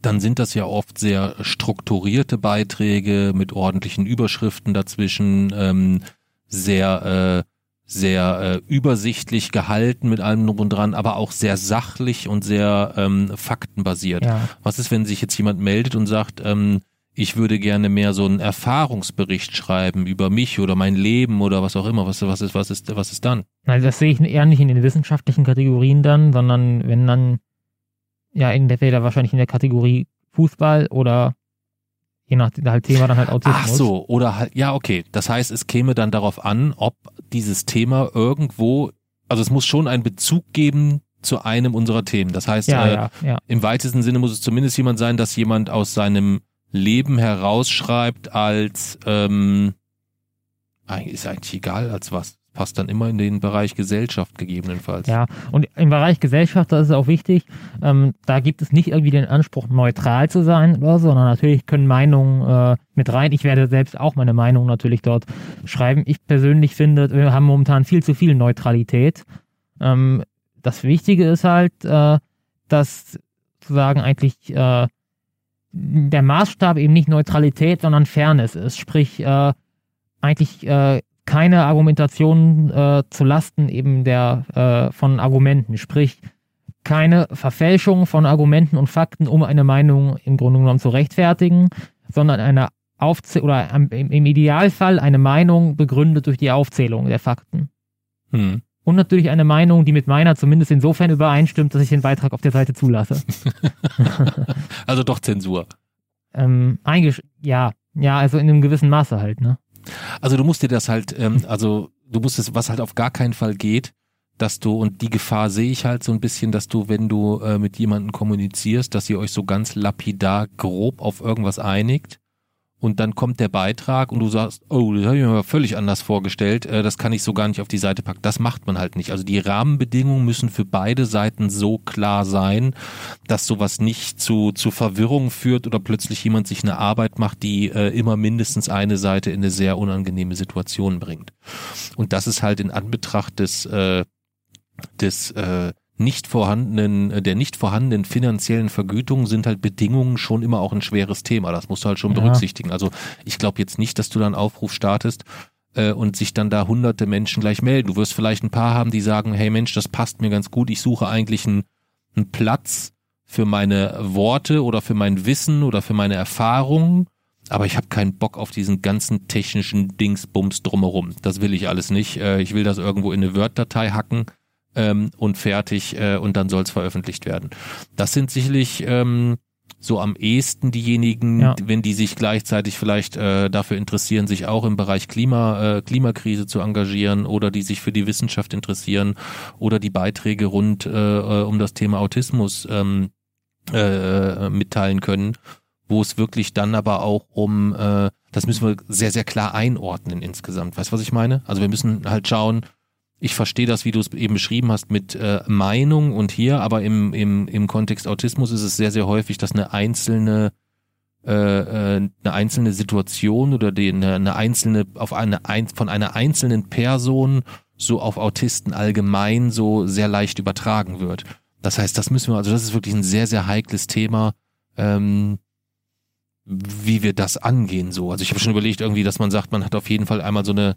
dann sind das ja oft sehr strukturierte Beiträge mit ordentlichen Überschriften dazwischen, ähm, sehr äh, sehr äh, übersichtlich gehalten mit allem drum und dran, aber auch sehr sachlich und sehr ähm, faktenbasiert. Ja. Was ist, wenn sich jetzt jemand meldet und sagt, ähm, ich würde gerne mehr so einen Erfahrungsbericht schreiben über mich oder mein Leben oder was auch immer. Was, was ist, was ist, was ist dann? Also das sehe ich eher nicht in den wissenschaftlichen Kategorien dann, sondern wenn dann ja entweder wahrscheinlich in der Kategorie Fußball oder je nach halt Thema dann halt Autismus. Ach so, oder halt, ja, okay. Das heißt, es käme dann darauf an, ob dieses Thema irgendwo, also es muss schon einen Bezug geben zu einem unserer Themen. Das heißt, ja, äh, ja, ja. im weitesten Sinne muss es zumindest jemand sein, dass jemand aus seinem Leben herausschreibt als, ähm, ist eigentlich egal als was passt dann immer in den Bereich Gesellschaft gegebenenfalls. Ja, und im Bereich Gesellschaft, das ist auch wichtig, ähm, da gibt es nicht irgendwie den Anspruch, neutral zu sein oder so, sondern natürlich können Meinungen äh, mit rein. Ich werde selbst auch meine Meinung natürlich dort schreiben. Ich persönlich finde, wir haben momentan viel zu viel Neutralität. Ähm, das Wichtige ist halt, äh, dass sozusagen eigentlich äh, der Maßstab eben nicht Neutralität, sondern Fairness ist. Sprich, äh, eigentlich äh, keine Argumentation äh, zu Lasten eben der äh, von Argumenten, sprich keine Verfälschung von Argumenten und Fakten, um eine Meinung im Grunde genommen zu rechtfertigen, sondern eine Aufzäh oder im, Idealfall eine Meinung begründet durch die Aufzählung der Fakten. Hm. Und natürlich eine Meinung, die mit meiner zumindest insofern übereinstimmt, dass ich den Beitrag auf der Seite zulasse. <laughs> also doch Zensur. Ähm, ja, ja, also in einem gewissen Maße halt, ne? Also du musst dir das halt, ähm, also du musst es, was halt auf gar keinen Fall geht, dass du, und die Gefahr sehe ich halt so ein bisschen, dass du, wenn du äh, mit jemandem kommunizierst, dass ihr euch so ganz lapidar grob auf irgendwas einigt und dann kommt der Beitrag und du sagst, oh, das habe ich mir mal völlig anders vorgestellt, äh, das kann ich so gar nicht auf die Seite packen. Das macht man halt nicht. Also die Rahmenbedingungen müssen für beide Seiten so klar sein, dass sowas nicht zu, zu Verwirrung führt oder plötzlich jemand sich eine Arbeit macht, die äh, immer mindestens eine Seite in eine sehr unangenehme Situation bringt. Und das ist halt in Anbetracht des, äh, des äh, nicht vorhandenen, äh, der nicht vorhandenen finanziellen Vergütung sind halt Bedingungen schon immer auch ein schweres Thema. Das musst du halt schon ja. berücksichtigen. Also ich glaube jetzt nicht, dass du da einen Aufruf startest äh, und sich dann da hunderte Menschen gleich melden. Du wirst vielleicht ein paar haben, die sagen, hey Mensch, das passt mir ganz gut. Ich suche eigentlich einen, einen Platz für meine Worte oder für mein Wissen oder für meine Erfahrungen aber ich habe keinen Bock auf diesen ganzen technischen Dingsbums drumherum. Das will ich alles nicht. Äh, ich will das irgendwo in eine Word-Datei hacken ähm, und fertig äh, und dann soll es veröffentlicht werden. Das sind sicherlich ähm, so am ehesten diejenigen, ja. wenn die sich gleichzeitig vielleicht äh, dafür interessieren, sich auch im Bereich Klima, äh, Klimakrise zu engagieren oder die sich für die Wissenschaft interessieren oder die Beiträge rund äh, äh um das Thema Autismus ähm, äh, mitteilen können, wo es wirklich dann aber auch um, äh, das müssen wir sehr, sehr klar einordnen insgesamt. Weißt du, was ich meine? Also wir müssen halt schauen, ich verstehe das, wie du es eben beschrieben hast, mit äh, Meinung und hier, aber im, im, im Kontext Autismus ist es sehr, sehr häufig, dass eine einzelne äh, äh eine einzelne Situation oder die, eine, eine einzelne auf eine ein, von einer einzelnen Person so auf Autisten allgemein so sehr leicht übertragen wird. Das heißt, das müssen wir, also das ist wirklich ein sehr, sehr heikles Thema, ähm, wie wir das angehen so. Also ich habe schon überlegt irgendwie, dass man sagt, man hat auf jeden Fall einmal so eine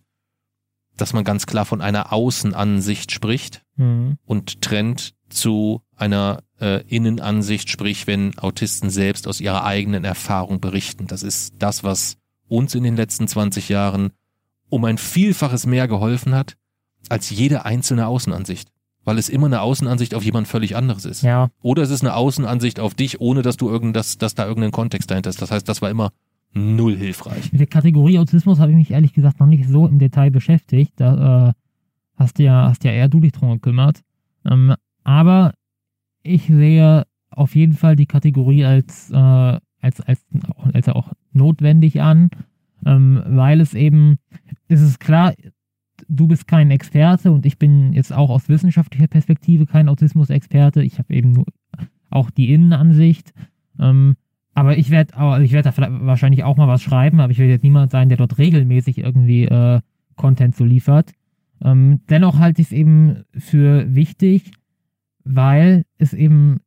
dass man ganz klar von einer Außenansicht spricht mhm. und trennt zu einer äh, Innenansicht, sprich, wenn Autisten selbst aus ihrer eigenen Erfahrung berichten. Das ist das, was uns in den letzten 20 Jahren um ein Vielfaches mehr geholfen hat, als jede einzelne Außenansicht. Weil es immer eine Außenansicht auf jemand völlig anderes ist. Ja. Oder es ist eine Außenansicht auf dich, ohne dass du irgend, dass, dass da irgendein Kontext dahinter ist. Das heißt, das war immer null hilfreich. Mit der Kategorie Autismus habe ich mich ehrlich gesagt noch nicht so im Detail beschäftigt. Da äh, hast ja, hast ja eher du dich drum gekümmert. Ähm, aber ich sehe auf jeden Fall die Kategorie als, äh, als, als, als auch notwendig an, ähm, weil es eben, es ist klar, du bist kein Experte und ich bin jetzt auch aus wissenschaftlicher Perspektive kein Autismus-Experte. Ich habe eben nur auch die Innenansicht. Ähm, aber ich werde also ich werde da wahrscheinlich auch mal was schreiben, aber ich will jetzt niemand sein, der dort regelmäßig irgendwie äh, Content so liefert. Ähm, dennoch halte ich es eben für wichtig, weil es eben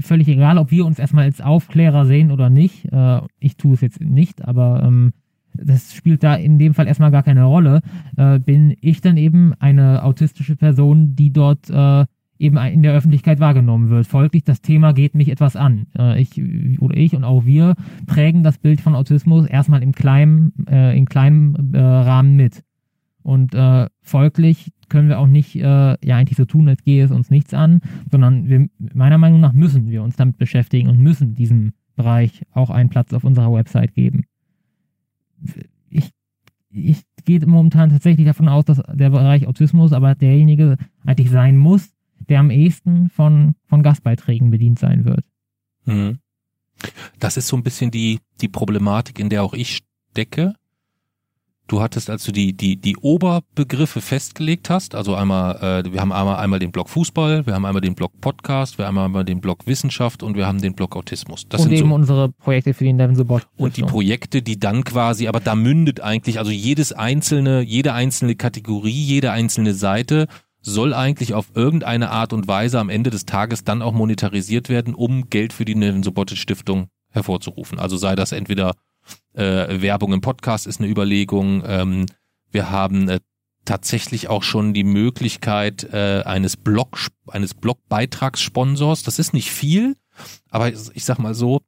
völlig egal, ob wir uns erstmal als Aufklärer sehen oder nicht. Äh, ich tue es jetzt nicht, aber ähm, das spielt da in dem Fall erstmal gar keine Rolle. Äh, bin ich dann eben eine autistische Person, die dort äh, eben in der Öffentlichkeit wahrgenommen wird. Folglich, das Thema geht mich etwas an. Äh, ich oder ich und auch wir prägen das Bild von Autismus erstmal im kleinen, äh, in kleinem äh, Rahmen mit. Und äh, folglich können wir auch nicht äh, ja eigentlich so tun, als gehe es uns nichts an, sondern wir, meiner Meinung nach müssen wir uns damit beschäftigen und müssen diesem Bereich auch einen Platz auf unserer Website geben. Ich, ich gehe momentan tatsächlich davon aus, dass der Bereich Autismus aber derjenige eigentlich sein muss, der am ehesten von, von Gastbeiträgen bedient sein wird. Mhm. Das ist so ein bisschen die, die Problematik, in der auch ich stecke. Du hattest, als du die, die, die Oberbegriffe festgelegt hast, also einmal, äh, wir haben einmal, einmal den Blog Fußball, wir haben einmal den Blog Podcast, wir haben einmal den Blog Wissenschaft und wir haben den Blog Autismus. Das und eben so, unsere Projekte für den Devon Support. Und die Projekte, die dann quasi, aber da mündet eigentlich, also jedes einzelne, jede einzelne Kategorie, jede einzelne Seite soll eigentlich auf irgendeine Art und Weise am Ende des Tages dann auch monetarisiert werden, um Geld für die Sobotic Stiftung hervorzurufen. Also sei das entweder äh, Werbung im Podcast ist eine Überlegung. Ähm, wir haben äh, tatsächlich auch schon die Möglichkeit äh, eines Blog eines Blogbeitragssponsors. Das ist nicht viel, aber ich sag mal so,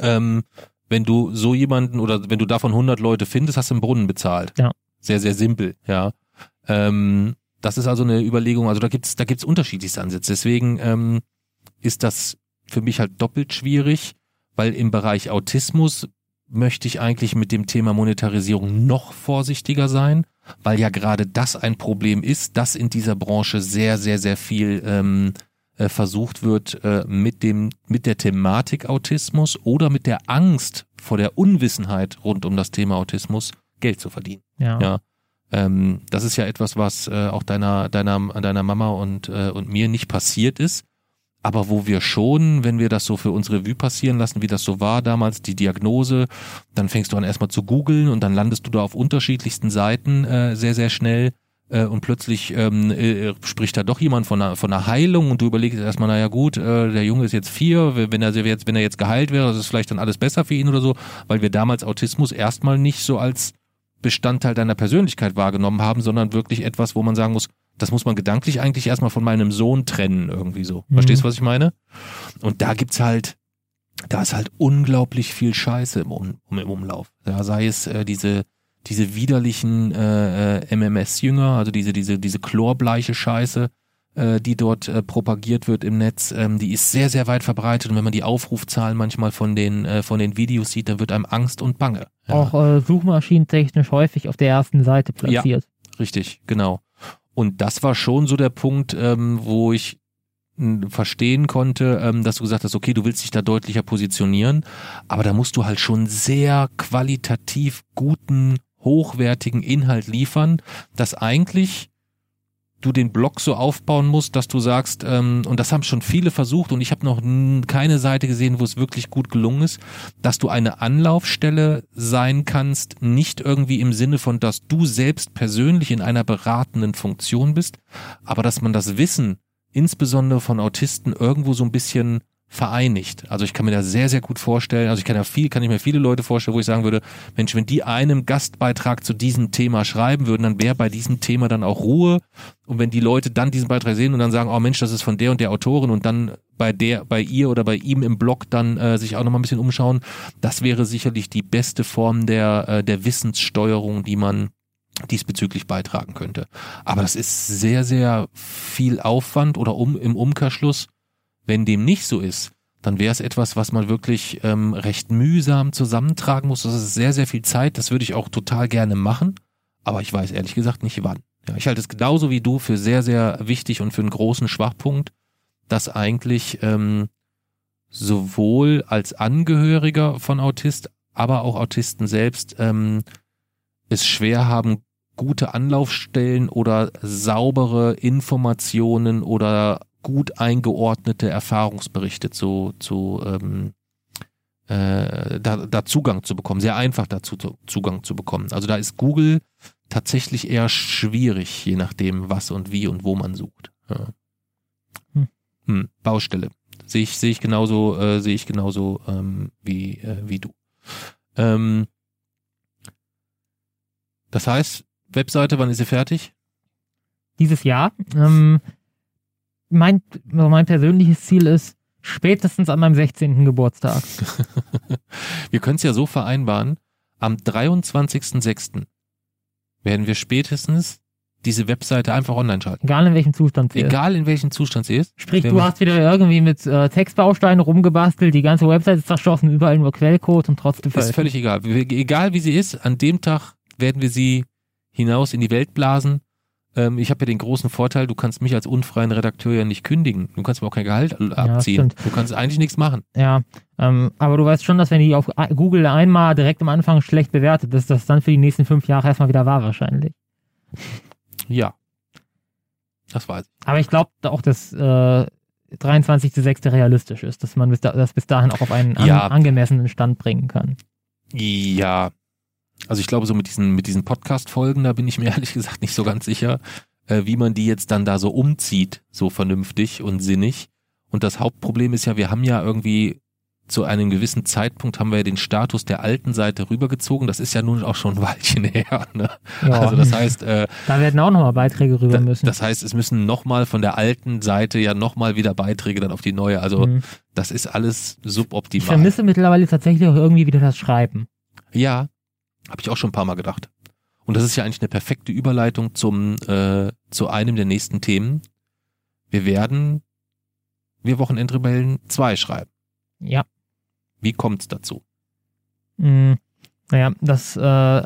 ähm, wenn du so jemanden oder wenn du davon 100 Leute findest, hast du einen Brunnen bezahlt. Ja. Sehr sehr simpel, ja. Ähm, das ist also eine Überlegung, also da gibt's da gibt's unterschiedlichste Ansätze. Deswegen ähm, ist das für mich halt doppelt schwierig, weil im Bereich Autismus möchte ich eigentlich mit dem Thema Monetarisierung noch vorsichtiger sein, weil ja gerade das ein Problem ist, dass in dieser Branche sehr, sehr, sehr viel ähm, äh, versucht wird, äh, mit dem, mit der Thematik Autismus oder mit der Angst vor der Unwissenheit rund um das Thema Autismus Geld zu verdienen. Ja. ja. Ähm, das ist ja etwas, was äh, auch deiner, deiner, deiner Mama und, äh, und mir nicht passiert ist. Aber wo wir schon, wenn wir das so für unsere Revue passieren lassen, wie das so war damals, die Diagnose, dann fängst du an erstmal zu googeln und dann landest du da auf unterschiedlichsten Seiten äh, sehr, sehr schnell äh, und plötzlich ähm, äh, spricht da doch jemand von einer, von einer Heilung und du überlegst erstmal, naja gut, äh, der Junge ist jetzt vier, wenn er jetzt, wenn er jetzt geheilt wäre, das ist vielleicht dann alles besser für ihn oder so, weil wir damals Autismus erstmal nicht so als Bestandteil deiner Persönlichkeit wahrgenommen haben, sondern wirklich etwas, wo man sagen muss, das muss man gedanklich eigentlich erstmal von meinem Sohn trennen, irgendwie so. Mhm. Verstehst du, was ich meine? Und da gibt's halt, da ist halt unglaublich viel Scheiße im, um, im Umlauf. Ja, sei es äh, diese diese widerlichen äh, äh MMS-Jünger, also diese diese diese chlorbleiche Scheiße, äh, die dort äh, propagiert wird im Netz, ähm, die ist sehr sehr weit verbreitet und wenn man die Aufrufzahlen manchmal von den äh, von den Videos sieht, dann wird einem Angst und Bange. Ja. Auch äh, suchmaschinentechnisch häufig auf der ersten Seite platziert. Ja, richtig, genau. Und das war schon so der Punkt, ähm, wo ich verstehen konnte, ähm, dass du gesagt hast, okay, du willst dich da deutlicher positionieren, aber da musst du halt schon sehr qualitativ guten, hochwertigen Inhalt liefern, dass eigentlich du den Blog so aufbauen musst, dass du sagst, ähm, und das haben schon viele versucht und ich habe noch keine Seite gesehen, wo es wirklich gut gelungen ist, dass du eine Anlaufstelle sein kannst, nicht irgendwie im Sinne von, dass du selbst persönlich in einer beratenden Funktion bist, aber dass man das Wissen insbesondere von Autisten irgendwo so ein bisschen vereinigt. Also ich kann mir da sehr, sehr gut vorstellen, also ich kann ja viel, kann ich mir viele Leute vorstellen, wo ich sagen würde, Mensch, wenn die einem Gastbeitrag zu diesem Thema schreiben würden, dann wäre bei diesem Thema dann auch Ruhe. Und wenn die Leute dann diesen Beitrag sehen und dann sagen, oh Mensch, das ist von der und der Autorin und dann bei der, bei ihr oder bei ihm im Blog dann äh, sich auch nochmal ein bisschen umschauen, das wäre sicherlich die beste Form der, äh, der Wissenssteuerung, die man diesbezüglich beitragen könnte. Aber das ist sehr, sehr viel Aufwand oder um, im Umkehrschluss, wenn dem nicht so ist, dann wäre es etwas, was man wirklich ähm, recht mühsam zusammentragen muss. Das ist sehr, sehr viel Zeit. Das würde ich auch total gerne machen. Aber ich weiß ehrlich gesagt nicht wann. Ja, ich halte es genauso wie du für sehr, sehr wichtig und für einen großen Schwachpunkt, dass eigentlich ähm, sowohl als Angehöriger von Autist, aber auch Autisten selbst ähm, es schwer haben, gute Anlaufstellen oder saubere Informationen oder gut eingeordnete Erfahrungsberichte zu, zu ähm, äh, da, da Zugang zu bekommen, sehr einfach dazu Zugang zu bekommen. Also da ist Google tatsächlich eher schwierig, je nachdem, was und wie und wo man sucht. Ja. Hm. Hm, Baustelle. Sehe ich, sehe ich genauso, äh, sehe ich genauso ähm, wie, äh, wie du. Ähm, das heißt, Webseite, wann ist sie fertig? Dieses Jahr. Ähm, mein, mein persönliches Ziel ist spätestens an meinem 16. Geburtstag. <laughs> wir können es ja so vereinbaren, am 23.06. werden wir spätestens diese Webseite einfach online schalten. Egal in welchem Zustand sie ist. Egal in welchem Zustand sie ist. Sprich, du hast wieder irgendwie mit äh, Textbausteinen rumgebastelt, die ganze Webseite ist zerschossen, überall nur Quellcode und trotzdem Ist völlig egal. Egal wie sie ist, an dem Tag werden wir sie hinaus in die Welt blasen. Ähm, ich habe ja den großen Vorteil, du kannst mich als unfreien Redakteur ja nicht kündigen. Du kannst mir auch kein Gehalt abziehen. Ja, du kannst eigentlich nichts machen. Ja, ähm, aber du weißt schon, dass wenn die auf Google einmal direkt am Anfang schlecht bewertet ist, dass das dann für die nächsten fünf Jahre erstmal wieder war wahrscheinlich. Ja. Das weiß ich. Aber ich glaube auch, dass äh, 23.06. realistisch ist, dass man bis da, das bis dahin auch auf einen ja. an, angemessenen Stand bringen kann. Ja, also ich glaube, so mit diesen, mit diesen Podcast-Folgen, da bin ich mir <laughs> ehrlich gesagt nicht so ganz sicher, äh, wie man die jetzt dann da so umzieht, so vernünftig und sinnig. Und das Hauptproblem ist ja, wir haben ja irgendwie zu einem gewissen Zeitpunkt haben wir ja den Status der alten Seite rübergezogen. Das ist ja nun auch schon ein <laughs> Weilchen her. Ne? Ja. Also das heißt, äh, da werden auch nochmal Beiträge rüber müssen. Das heißt, es müssen nochmal von der alten Seite ja nochmal wieder Beiträge dann auf die neue. Also mhm. das ist alles suboptimal. Ich vermisse mittlerweile tatsächlich auch irgendwie wieder das Schreiben. Ja, habe ich auch schon ein paar Mal gedacht. Und das ist ja eigentlich eine perfekte Überleitung zum äh, zu einem der nächsten Themen. Wir werden wir Wochenendrebellen 2 schreiben. Ja. Wie kommt's dazu? Mm, naja, das äh,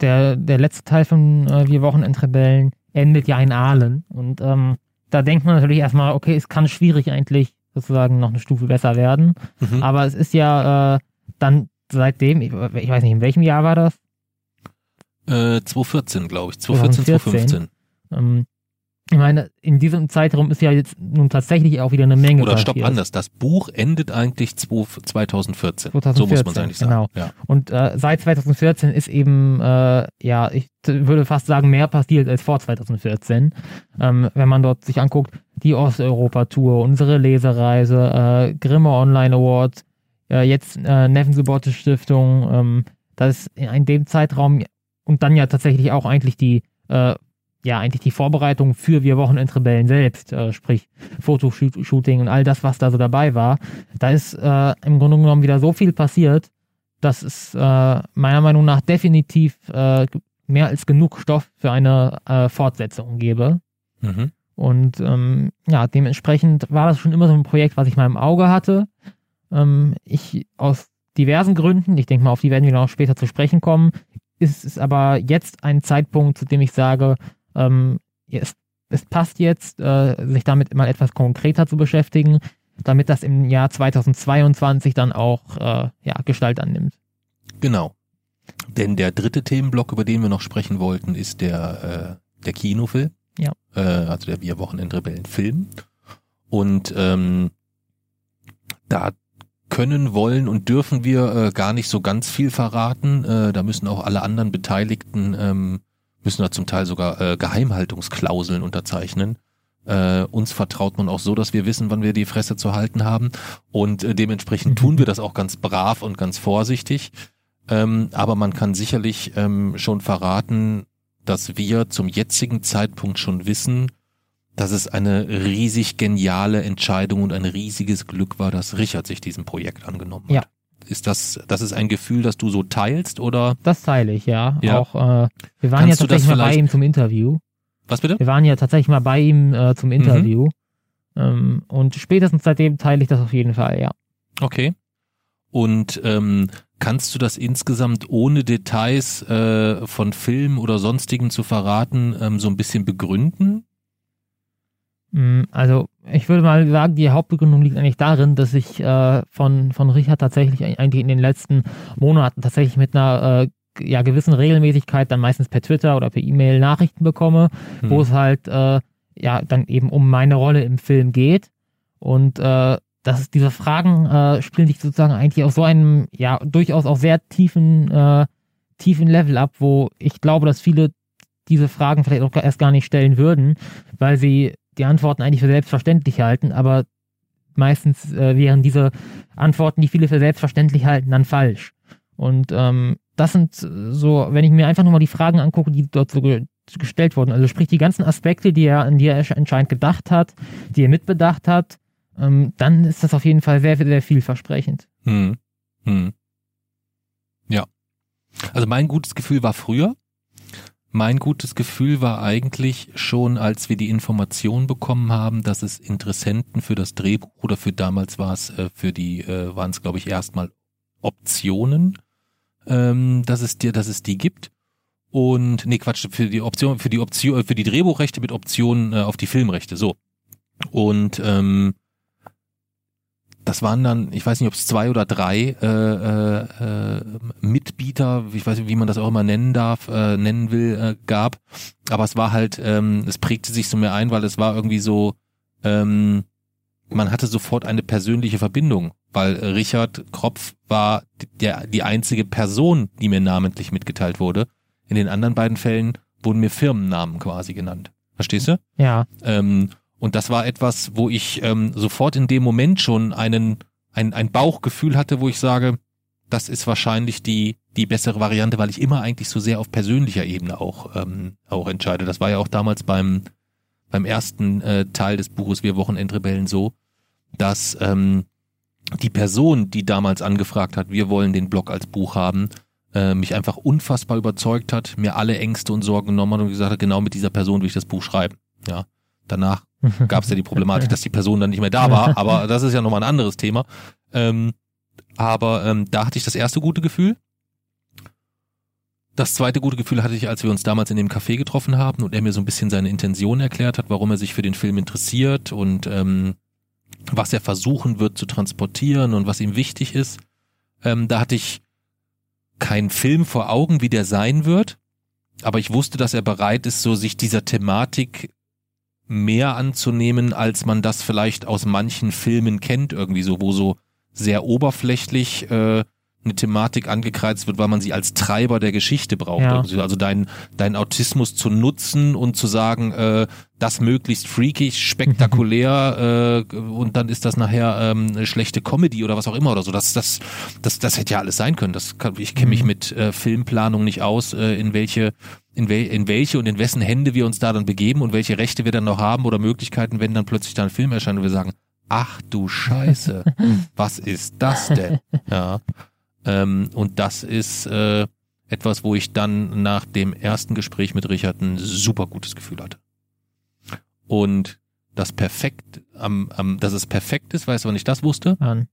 der der letzte Teil von äh, Wir Wochenendrebellen endet ja in Aalen und ähm, da denkt man natürlich erstmal, okay, es kann schwierig eigentlich sozusagen noch eine Stufe besser werden, mhm. aber es ist ja äh, dann seitdem, ich, weiß nicht, in welchem Jahr war das? Äh, 2014, glaube ich. 2014, 2015. Ähm, ich meine, in diesem Zeitraum ist ja jetzt nun tatsächlich auch wieder eine Menge. Oder stopp anders. Das Buch endet eigentlich 2014. 2014 so muss man es eigentlich sagen. Genau. Ja. Und äh, seit 2014 ist eben, äh, ja, ich würde fast sagen, mehr passiert als vor 2014. Ähm, wenn man dort sich anguckt, die Osteuropa-Tour, unsere Lesereise, äh, Grimme Online Awards, äh, jetzt äh, Neffen Stiftung, ähm, das ist in dem Zeitraum und dann ja tatsächlich auch eigentlich die äh, ja eigentlich die Vorbereitung für Wir Wochenendrebellen selbst, äh, sprich Fotoshooting und all das, was da so dabei war. Da ist äh, im Grunde genommen wieder so viel passiert, dass es äh, meiner Meinung nach definitiv äh, mehr als genug Stoff für eine äh, Fortsetzung gäbe. Mhm. Und ähm, ja, dementsprechend war das schon immer so ein Projekt, was ich mal im Auge hatte. Ähm, ich aus diversen Gründen, ich denke mal, auf die werden wir noch später zu sprechen kommen, ist es aber jetzt ein Zeitpunkt, zu dem ich sage, ähm, es, es, passt jetzt, äh, sich damit mal etwas konkreter zu beschäftigen, damit das im Jahr 2022 dann auch äh, ja, Gestalt annimmt. Genau. Denn der dritte Themenblock, über den wir noch sprechen wollten, ist der, äh, der Kinofilm. Ja. Äh, also der Wir Wochenendrebellen Film. Und ähm, da können, wollen und dürfen wir äh, gar nicht so ganz viel verraten. Äh, da müssen auch alle anderen Beteiligten ähm, müssen da zum Teil sogar äh, Geheimhaltungsklauseln unterzeichnen. Äh, uns vertraut man auch so, dass wir wissen, wann wir die Fresse zu halten haben. Und äh, dementsprechend tun wir das auch ganz brav und ganz vorsichtig. Ähm, aber man kann sicherlich ähm, schon verraten, dass wir zum jetzigen Zeitpunkt schon wissen, dass es eine riesig geniale Entscheidung und ein riesiges Glück war, dass Richard sich diesem Projekt angenommen hat. Ja. Ist das, das ist ein Gefühl, das du so teilst oder? Das teile ich, ja. ja. Auch, äh, wir waren Kannst ja tatsächlich mal bei ihm zum Interview. Was bitte? Wir waren ja tatsächlich mal bei ihm äh, zum Interview. Mhm. Ähm, und spätestens seitdem teile ich das auf jeden Fall, ja. Okay. Und ähm, kannst du das insgesamt ohne Details äh, von Film oder sonstigen zu verraten ähm, so ein bisschen begründen? Mm, also ich würde mal sagen, die Hauptbegründung liegt eigentlich darin, dass ich äh, von, von Richard tatsächlich eigentlich in den letzten Monaten tatsächlich mit einer äh, ja, gewissen Regelmäßigkeit dann meistens per Twitter oder per E-Mail Nachrichten bekomme, hm. wo es halt äh, ja dann eben um meine Rolle im Film geht. Und äh, das ist, diese Fragen äh, spielen sich sozusagen eigentlich auf so einem, ja, durchaus auch sehr tiefen, äh, tiefen Level ab, wo ich glaube, dass viele diese Fragen vielleicht auch erst gar nicht stellen würden, weil sie die Antworten eigentlich für selbstverständlich halten, aber meistens äh, wären diese Antworten, die viele für selbstverständlich halten, dann falsch. Und ähm, das sind so, wenn ich mir einfach nur mal die Fragen angucke, die dort so ge gestellt wurden, also sprich die ganzen Aspekte, die er, an die er anscheinend gedacht hat, die er mitbedacht hat, ähm, dann ist das auf jeden Fall sehr, sehr vielversprechend. Hm. Hm. Ja. Also mein gutes Gefühl war früher, mein gutes Gefühl war eigentlich schon, als wir die Information bekommen haben, dass es Interessenten für das Drehbuch oder für damals war es äh, für die, äh, waren es glaube ich erstmal Optionen, ähm, dass es dir, dass es die gibt. Und nee, Quatsch, für die Option, für die Option, für die Drehbuchrechte mit Optionen äh, auf die Filmrechte, so. Und ähm, das waren dann, ich weiß nicht, ob es zwei oder drei äh, äh, äh, Mitbieter, ich weiß nicht, wie man das auch immer nennen darf, äh, nennen will, äh, gab. Aber es war halt, ähm, es prägte sich so mehr ein, weil es war irgendwie so, ähm, man hatte sofort eine persönliche Verbindung, weil Richard Kropf war der, die einzige Person, die mir namentlich mitgeteilt wurde. In den anderen beiden Fällen wurden mir Firmennamen quasi genannt. Verstehst du? Ja. Ähm, und das war etwas, wo ich ähm, sofort in dem Moment schon einen, ein, ein Bauchgefühl hatte, wo ich sage, das ist wahrscheinlich die, die bessere Variante, weil ich immer eigentlich so sehr auf persönlicher Ebene auch, ähm, auch entscheide. Das war ja auch damals beim, beim ersten äh, Teil des Buches Wir Wochenendrebellen so, dass ähm, die Person, die damals angefragt hat, wir wollen den Blog als Buch haben, äh, mich einfach unfassbar überzeugt hat, mir alle Ängste und Sorgen genommen hat und gesagt hat, genau mit dieser Person will ich das Buch schreiben. Ja. Danach gab es ja die Problematik, dass die Person dann nicht mehr da war, <laughs> aber das ist ja nochmal ein anderes Thema. Ähm, aber ähm, da hatte ich das erste gute Gefühl. Das zweite gute Gefühl hatte ich, als wir uns damals in dem Café getroffen haben und er mir so ein bisschen seine Intention erklärt hat, warum er sich für den Film interessiert und ähm, was er versuchen wird zu transportieren und was ihm wichtig ist. Ähm, da hatte ich keinen Film vor Augen, wie der sein wird, aber ich wusste, dass er bereit ist, so sich dieser Thematik mehr anzunehmen, als man das vielleicht aus manchen Filmen kennt, irgendwie so, wo so sehr oberflächlich äh, eine Thematik angekreizt wird, weil man sie als Treiber der Geschichte braucht. Ja. Also deinen dein Autismus zu nutzen und zu sagen, äh, das möglichst freakig, spektakulär <laughs> äh, und dann ist das nachher ähm, eine schlechte Comedy oder was auch immer oder so. Das, das, das, das hätte ja alles sein können. Das kann, ich kenne mich Mhm. mit äh, Filmplanung nicht aus, äh, in welche in, wel, in welche und in wessen Hände wir uns da dann begeben und welche Rechte wir dann noch haben oder Möglichkeiten, wenn dann plötzlich da ein Film erscheint und wir sagen, ach du Scheiße, <laughs> was ist das denn? Ja. Ähm, und das ist äh, etwas, wo ich dann nach dem ersten Gespräch mit Richard ein super gutes Gefühl hatte. Und das perfekt, am, am, dass es perfekt ist, weißt du, wann ich das wusste? Dann.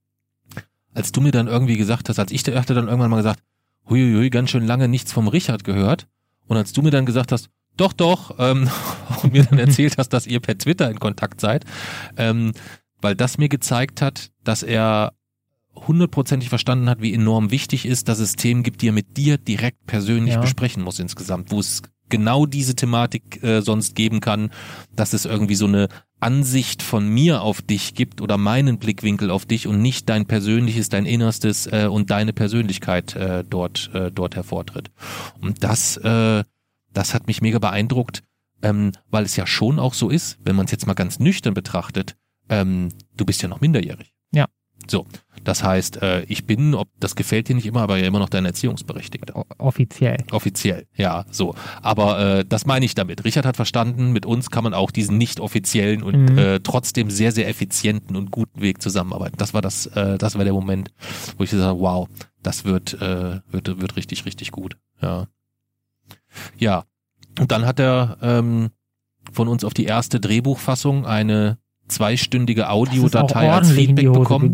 Als du mir dann irgendwie gesagt hast, als ich hatte dann irgendwann mal gesagt, huiuiui, ganz schön lange nichts vom Richard gehört. Und als du mir dann gesagt hast, doch, doch, ähm, <laughs> und mir dann erzählt hast, dass ihr per Twitter in Kontakt seid, ähm, weil das mir gezeigt hat, dass er hundertprozentig verstanden hat, wie enorm wichtig ist, dass es Themen gibt, die er mit dir direkt persönlich Ja. besprechen muss insgesamt, wo es genau diese Thematik äh, sonst geben kann, dass es irgendwie so eine Ansicht von mir auf dich gibt oder meinen Blickwinkel auf dich und nicht dein persönliches, dein Innerstes äh, und deine Persönlichkeit äh, dort äh, dort hervortritt. Und das äh, das hat mich mega beeindruckt, ähm, weil es ja schon auch so ist, wenn man es jetzt mal ganz nüchtern betrachtet, ähm, du bist ja noch minderjährig. Ja. So, das heißt, äh, ich bin, ob das gefällt dir nicht immer, aber ja immer noch dein Erziehungsberechtigter. Offiziell. Offiziell, ja, so. Aber äh, das meine ich damit. Richard hat verstanden, mit uns kann man auch diesen nicht offiziellen und Mhm. äh, trotzdem sehr, sehr effizienten und guten Weg zusammenarbeiten. Das war das, äh, das war der Moment, wo ich gesagt habe, wow, das wird, äh, wird, wird richtig, richtig gut. Ja. Ja. Und dann hat er ähm, von uns auf die erste Drehbuchfassung eine zweistündige Audiodatei als Feedback bekommen.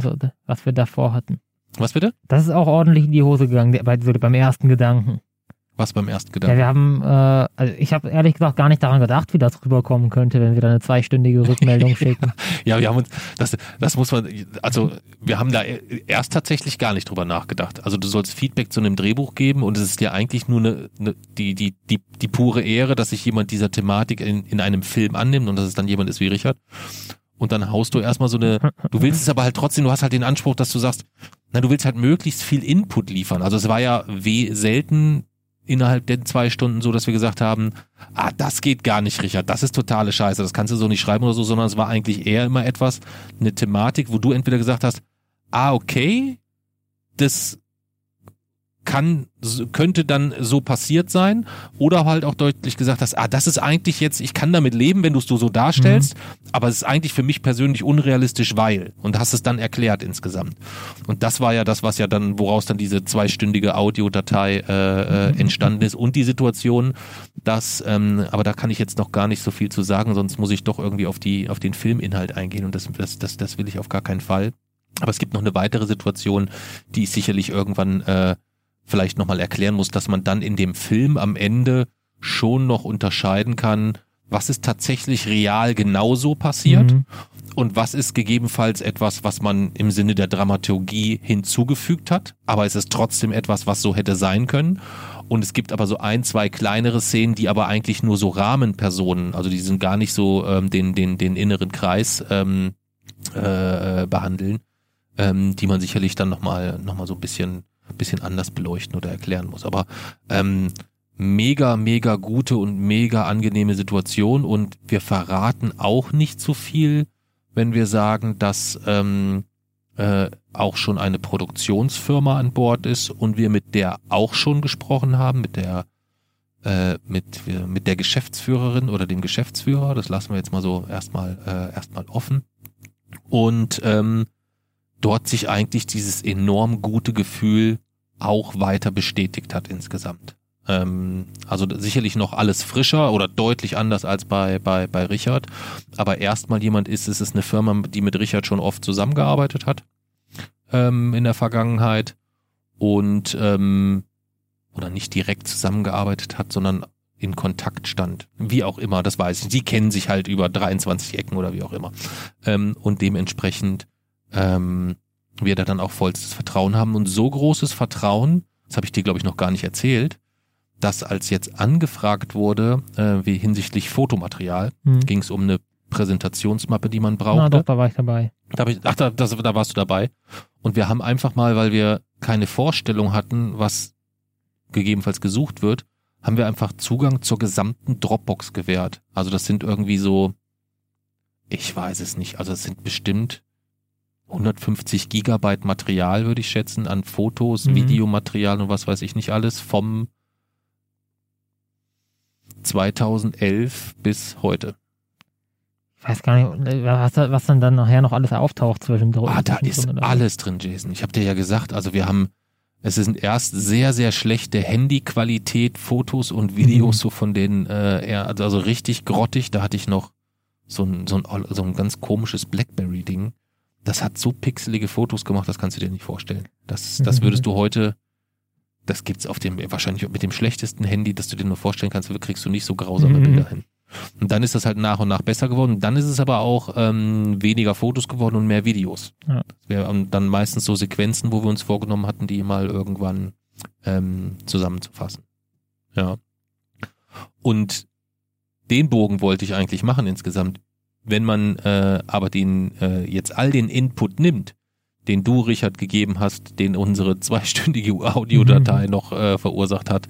so, was wir davor hatten. Was bitte? Das ist auch ordentlich in die Hose gegangen, der- bei, so beim ersten Gedanken. Was beim ersten Ja, Gedanken? wir haben, äh, also ich habe ehrlich gesagt gar nicht daran gedacht, wie das rüberkommen könnte, wenn wir da eine zweistündige <laughs> Rückmeldung schicken. <laughs> Ja, wir haben uns, das, das muss man, also wir haben da erst tatsächlich gar nicht drüber nachgedacht. Also du sollst Feedback zu einem Drehbuch geben und es ist ja eigentlich nur eine, eine, die, die, die, die pure Ehre, dass sich jemand dieser Thematik in, in einem Film annimmt und dass es dann jemand ist wie Richard. Und dann haust du erstmal so eine, du willst es aber halt trotzdem, du hast halt den Anspruch, dass du sagst, na, du willst halt möglichst viel Input liefern. Also es war ja weh selten innerhalb der zwei Stunden so, dass wir gesagt haben, ah, das geht gar nicht, Richard, das ist totale Scheiße, das kannst du so nicht schreiben oder so, sondern es war eigentlich eher immer etwas, eine Thematik, wo du entweder gesagt hast, ah, okay, das kann, könnte dann so passiert sein. Oder halt auch deutlich gesagt hast, ah, das ist eigentlich jetzt, ich kann damit leben, wenn du es so, so darstellst, aber es ist eigentlich für mich persönlich unrealistisch, weil. Und hast es dann erklärt insgesamt. Und das war ja das, was ja dann, woraus dann diese zweistündige Audiodatei äh, äh, entstanden ist. Und die Situation, dass, ähm, aber da kann ich jetzt noch gar nicht so viel zu sagen, sonst muss ich doch irgendwie auf die, auf den Filminhalt eingehen. Und das, das, das, das will ich auf gar keinen Fall. Aber es gibt noch eine weitere Situation, die ich sicherlich irgendwann äh, vielleicht nochmal erklären muss, dass man dann in dem Film am Ende schon noch unterscheiden kann, was ist tatsächlich real genauso passiert Mhm. und was ist gegebenenfalls etwas, was man im Sinne der Dramaturgie hinzugefügt hat, aber es ist trotzdem etwas, was so hätte sein können. Und es gibt aber so ein, zwei kleinere Szenen, die aber eigentlich nur so Rahmenpersonen, also die sind gar nicht so ähm, den, den, den inneren Kreis ähm, äh, behandeln, ähm, die man sicherlich dann nochmal noch mal so ein bisschen, bisschen anders beleuchten oder erklären muss. Aber ähm, mega, mega gute und mega angenehme Situation und wir verraten auch nicht so viel, wenn wir sagen, dass ähm, äh, auch schon eine Produktionsfirma an Bord ist und wir mit der auch schon gesprochen haben, mit der äh, mit, mit der Geschäftsführerin oder dem Geschäftsführer. Das lassen wir jetzt mal so erstmal äh, erstmal offen. Und ähm, dort sich eigentlich dieses enorm gute Gefühl auch weiter bestätigt hat insgesamt. Ähm, also sicherlich noch alles frischer oder deutlich anders als bei, bei, bei Richard. Aber erstmal jemand ist, es ist eine Firma, die mit Richard schon oft zusammengearbeitet hat ähm, in der Vergangenheit und ähm, oder nicht direkt zusammengearbeitet hat, sondern in Kontakt stand. Wie auch immer, das weiß ich. Sie kennen sich halt über 23 Ecken oder wie auch immer. Ähm, und dementsprechend ähm, wir da dann auch vollstes Vertrauen haben und so großes Vertrauen, das habe ich dir glaube ich noch gar nicht erzählt, dass als jetzt angefragt wurde, äh, wie hinsichtlich Fotomaterial, Mhm. ging es um eine Präsentationsmappe, die man Na brauchte. doch, da war ich dabei. Da hab ich, ach, da, das, da warst du dabei. Und wir haben einfach mal, weil wir keine Vorstellung hatten, was gegebenenfalls gesucht wird, haben wir einfach Zugang zur gesamten Dropbox gewährt. Also das sind irgendwie so, ich weiß es nicht, also es sind bestimmt 150 Gigabyte Material, würde ich schätzen, an Fotos, Mhm. Videomaterial und was weiß ich nicht alles vom 2011 bis heute. Ich weiß gar nicht, was, da- was dann dann nachher noch alles auftaucht zwischendrin. Ah, da ist so. alles drin, Jason. Ich habe dir ja gesagt, also wir haben, es sind erst sehr, sehr schlechte Handyqualität, Fotos und Videos Mhm. so von den, äh, eher, also, also richtig grottig. Da hatte ich noch so ein, so ein, so ein ganz komisches Blackberry-Ding. Das hat so pixelige Fotos gemacht, das kannst du dir nicht vorstellen. Das, das Mhm. würdest du heute, das gibt's auf dem, wahrscheinlich mit dem schlechtesten Handy, das du dir nur vorstellen kannst, kriegst du nicht so grausame Mhm. Bilder hin. Und dann ist das halt nach und nach besser geworden. Dann ist es aber auch ähm, weniger Fotos geworden und mehr Videos. Ja. Das wären dann meistens so Sequenzen, wo wir uns vorgenommen hatten, die mal irgendwann ähm, zusammenzufassen. Ja. Und den Bogen wollte ich eigentlich machen insgesamt. Wenn man äh, aber den äh, jetzt all den Input nimmt, den du, Richard, gegeben hast, den unsere <laughs> zweistündige Audiodatei Mhm. noch äh, verursacht hat,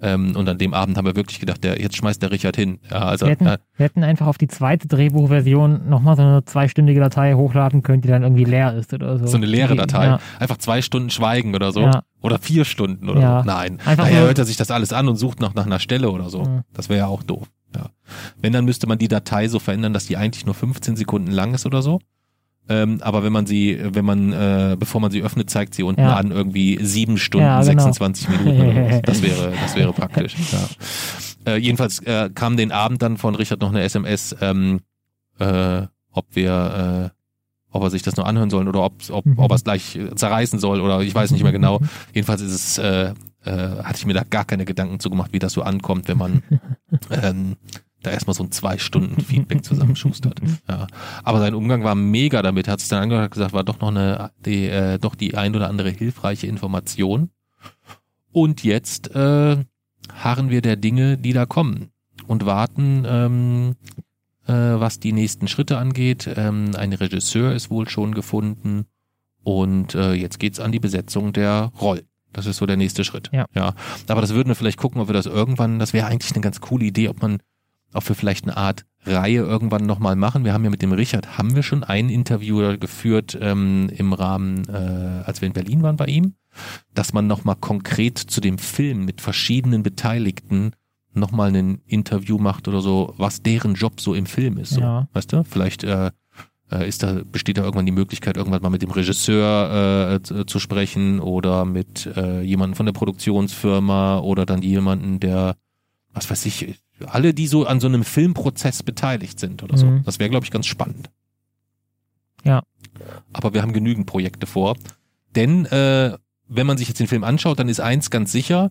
ähm, und an dem Abend haben wir wirklich gedacht, der, jetzt schmeißt der Richard hin. Ja, also Wir hätten, äh, wir hätten einfach auf die zweite Drehbuchversion nochmal so eine zweistündige Datei hochladen können, die dann irgendwie leer ist oder so. so eine leere Datei. Ja, Einfach zwei Stunden schweigen oder so. Ja. Oder vier Stunden oder so. Nein. Einfach Daher hört er sich das alles an und sucht noch nach einer Stelle oder so. Das wäre ja auch doof. Ja. Wenn, dann müsste man die Datei so verändern, dass die eigentlich nur 15 Sekunden lang ist oder so. Ähm, aber wenn man sie, wenn man, äh, bevor man sie öffnet, zeigt sie unten Ja. an irgendwie sieben Stunden, Ja, genau. 26 Minuten. <laughs> Das wäre, das wäre praktisch. Ja. Äh, jedenfalls äh, kam den Abend dann von Richard noch eine SMS, ähm, äh, ob wir, äh, ob er sich das nur anhören sollen oder ob, ob, Mhm. ob er es gleich äh, zerreißen soll oder ich weiß nicht mehr genau. Jedenfalls ist es, äh, äh, hatte ich mir da gar keine Gedanken zu gemacht, wie das so ankommt, wenn man <laughs> ähm, da erstmal so ein zwei Stunden Feedback zusammenschustert. <laughs> Ja. Aber sein Umgang war mega damit, hat es dann angehört, gesagt, war doch noch eine, die, äh, doch die ein oder andere hilfreiche Information. Und jetzt äh, harren wir der Dinge, die da kommen und warten, ähm, äh, was die nächsten Schritte angeht. Ähm, ein Regisseur ist wohl schon gefunden und äh, jetzt geht's an die Besetzung der Rollen. Das ist so der nächste Schritt. Ja. ja. Aber das würden wir vielleicht gucken, ob wir das irgendwann, das wäre eigentlich eine ganz coole Idee, ob man ob wir vielleicht eine Art Reihe irgendwann nochmal machen. Wir haben ja mit dem Richard, haben wir schon ein Interview geführt ähm, im Rahmen, äh, als wir in Berlin waren bei ihm, dass man nochmal konkret zu dem Film mit verschiedenen Beteiligten nochmal ein Interview macht oder so, was deren Job so im Film ist. So. Ja. Weißt du? Vielleicht äh, äh, ist da, besteht da irgendwann die Möglichkeit, irgendwann mal mit dem Regisseur äh, zu, zu sprechen oder mit äh, jemandem von der Produktionsfirma oder dann jemanden, der, was weiß ich, alle, die so an so einem Filmprozess beteiligt sind oder so. Mhm. Das wäre, glaube ich, ganz spannend. Ja. Aber wir haben genügend Projekte vor. Denn äh, wenn man sich jetzt den Film anschaut, dann ist eins ganz sicher,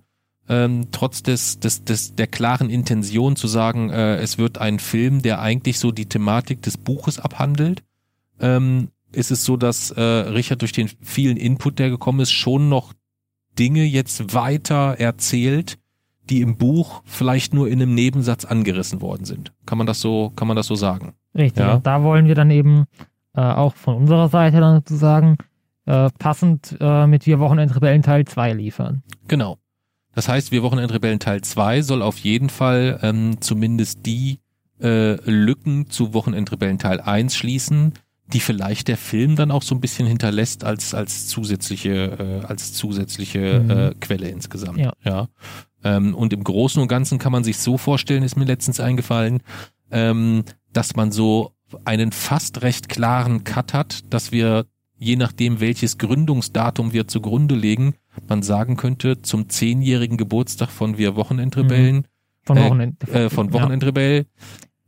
ähm, trotz des, des, des der klaren Intention zu sagen, äh, es wird ein Film, der eigentlich so die Thematik des Buches abhandelt, ähm, ist es so, dass äh, Richard durch den vielen Input, der gekommen ist, schon noch Dinge jetzt weiter erzählt, die im Buch vielleicht nur in einem Nebensatz angerissen worden sind. Kann man das so, kann man das so sagen? Richtig. Ja. Da wollen wir dann eben äh, auch von unserer Seite dann sozusagen äh, passend äh, mit Wir Wochenendrebellen Teil 2 liefern. Genau. Das heißt, wir Wochenendrebellen Teil 2 soll auf jeden Fall ähm, zumindest die äh, Lücken zu Wochenendrebellen Teil 1 schließen, die vielleicht der Film dann auch so ein bisschen hinterlässt als als zusätzliche äh, als zusätzliche Mhm. äh, Quelle insgesamt. Ja. ja. Ähm, und im Großen und Ganzen kann man sich so vorstellen, ist mir letztens eingefallen, ähm, dass man so einen fast recht klaren Cut hat, dass wir je nachdem, welches Gründungsdatum wir zugrunde legen, man sagen könnte, zum zehnjährigen Geburtstag von Wir Wochenendrebellen, Von Äh, Wochenend äh, von Wochenendrebell,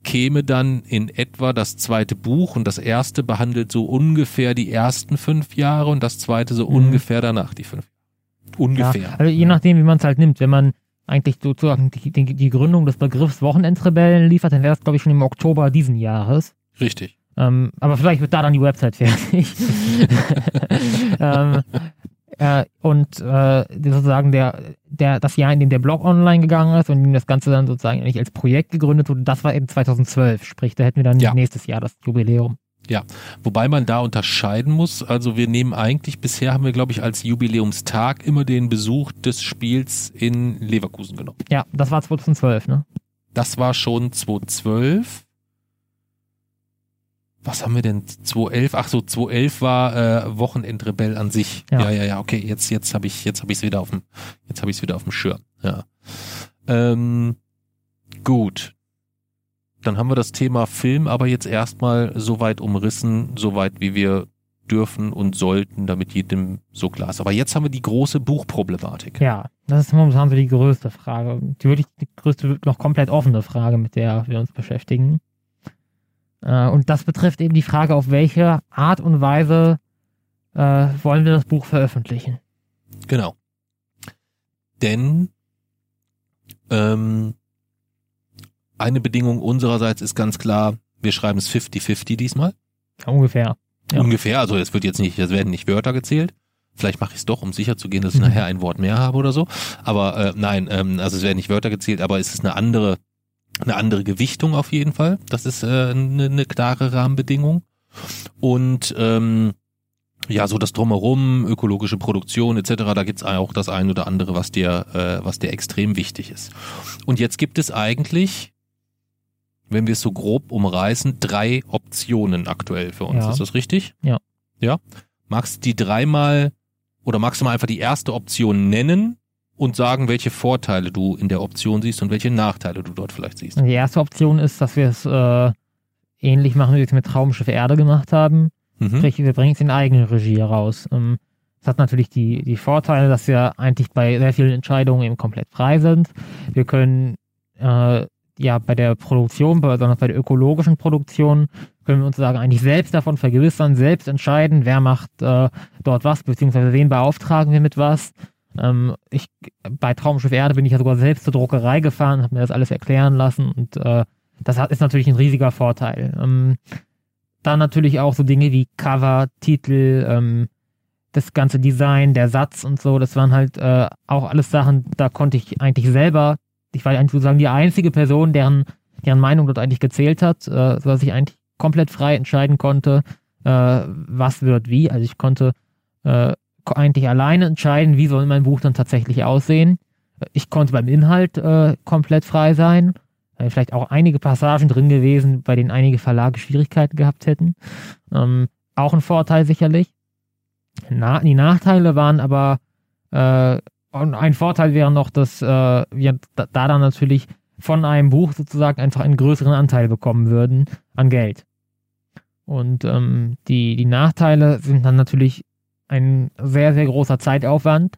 käme dann in etwa das zweite Buch und das erste behandelt so ungefähr die ersten fünf Jahre und das zweite so Mhm. ungefähr danach die fünf. Ungefähr. Ja, also je nachdem, wie man es halt nimmt. Wenn man eigentlich sozusagen die, die, die Gründung des Begriffs Wochenendrebellen liefert, dann wäre das, glaube ich, schon im Oktober diesen Jahres. Richtig. Ähm, aber vielleicht wird da dann die Website fertig. <laughs> <laughs> ähm, äh, und äh, sozusagen der, der, das Jahr, in dem der Blog online gegangen ist und in dem das Ganze dann sozusagen nicht als Projekt gegründet wurde, das war eben 2012. Sprich, da hätten wir dann Ja. nächstes Jahr das Jubiläum. Ja, wobei man da unterscheiden muss. Also wir nehmen eigentlich, bisher haben wir, glaube ich, als Jubiläumstag immer den Besuch des Spiels in Leverkusen genommen. Ja, das war 2012, ne? Das war schon 2012. Was haben wir denn? 2011? Ach so, 2011 war äh, Wochenendrebell an sich. Ja, ja, ja, ja okay, jetzt jetzt habe ich jetzt habe ich es wieder auf dem jetzt habe ich es wieder auf dem Schirm. Ja. Ähm, gut. Dann haben wir das Thema Film aber jetzt erstmal so weit umrissen, so weit wie wir dürfen und sollten, damit jedem so klar ist. Aber jetzt haben wir die große Buchproblematik. Ja, das ist momentan so die größte Frage. Die wirklich die größte, noch komplett offene Frage, mit der wir uns beschäftigen. Äh, und das betrifft eben die Frage, auf welche Art und Weise äh, wollen wir das Buch veröffentlichen. Genau. Denn ähm, eine Bedingung unsererseits ist ganz klar, wir schreiben es 50-50 diesmal. Ungefähr. Ja. Ungefähr, also es wird jetzt nicht, es werden nicht Wörter gezählt. Vielleicht mache ich es doch, um sicher zu gehen, dass ich mhm. nachher ein Wort mehr habe oder so. Aber äh, nein, ähm, also es werden nicht Wörter gezählt, aber es ist eine andere, eine andere Gewichtung auf jeden Fall. Das ist äh, eine, eine klare Rahmenbedingung. Und ähm, ja, so das drumherum, ökologische Produktion etc., da gibt's auch das ein oder andere, was dir, äh, was dir extrem wichtig ist. Und jetzt gibt es eigentlich wenn wir es so grob umreißen, drei Optionen aktuell für uns. Ja. Ist das richtig? Ja. Ja. Magst du die dreimal oder magst du mal einfach die erste Option nennen und sagen, welche Vorteile du in der Option siehst und welche Nachteile du dort vielleicht siehst? Die erste Option ist, dass wir es äh, ähnlich machen, wie wir es mit Traumschiff Erde gemacht haben. Mhm. Sprich, wir bringen es in eigene Regie heraus. Ähm, das hat natürlich die, die Vorteile, dass wir eigentlich bei sehr vielen Entscheidungen eben komplett frei sind. Wir können äh, ja bei der Produktion, besonders bei der ökologischen Produktion, können wir uns sagen, eigentlich selbst davon vergewissern, selbst entscheiden, wer macht äh, dort was, beziehungsweise wen beauftragen wir mit was. Ähm, ich, bei Traumschiff Erde bin ich ja sogar selbst zur Druckerei gefahren, habe mir das alles erklären lassen und äh, das ist natürlich ein riesiger Vorteil. Ähm, dann natürlich auch so Dinge wie Cover, Titel, ähm, das ganze Design, der Satz und so, das waren halt äh, auch alles Sachen, da konnte ich eigentlich selber ich war eigentlich sozusagen die einzige Person, deren, deren Meinung dort eigentlich gezählt hat, äh, sodass ich eigentlich komplett frei entscheiden konnte, äh, was wird wie. Also ich konnte äh, eigentlich alleine entscheiden, wie soll mein Buch dann tatsächlich aussehen. Ich konnte beim Inhalt äh, komplett frei sein. Vielleicht auch einige Passagen drin gewesen, bei denen einige Verlage Schwierigkeiten gehabt hätten. Ähm, auch ein Vorteil sicherlich. Na, die Nachteile waren aber äh, und ein Vorteil wäre noch, dass äh, wir da, da dann natürlich von einem Buch sozusagen einfach einen größeren Anteil bekommen würden an Geld. Und ähm, die, die Nachteile sind dann natürlich ein sehr, sehr großer Zeitaufwand,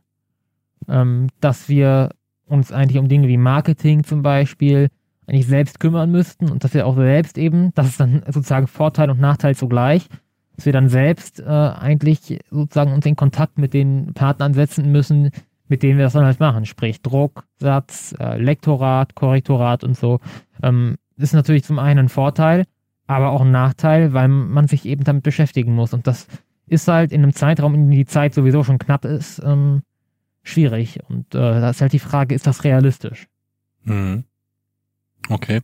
ähm, dass wir uns eigentlich um Dinge wie Marketing zum Beispiel eigentlich selbst kümmern müssten und dass wir auch selbst eben, das ist dann sozusagen Vorteil und Nachteil zugleich, dass wir dann selbst äh, eigentlich sozusagen uns in Kontakt mit den Partnern setzen müssen, mit denen wir das dann halt machen, sprich Druck, Satz, äh, Lektorat, Korrektorat und so. Ähm, ist natürlich zum einen ein Vorteil, aber auch ein Nachteil, weil man sich eben damit beschäftigen muss. Und das ist halt in einem Zeitraum, in dem die Zeit sowieso schon knapp ist, ähm, schwierig. Und äh, da ist halt die Frage, ist das realistisch? Mhm. Okay.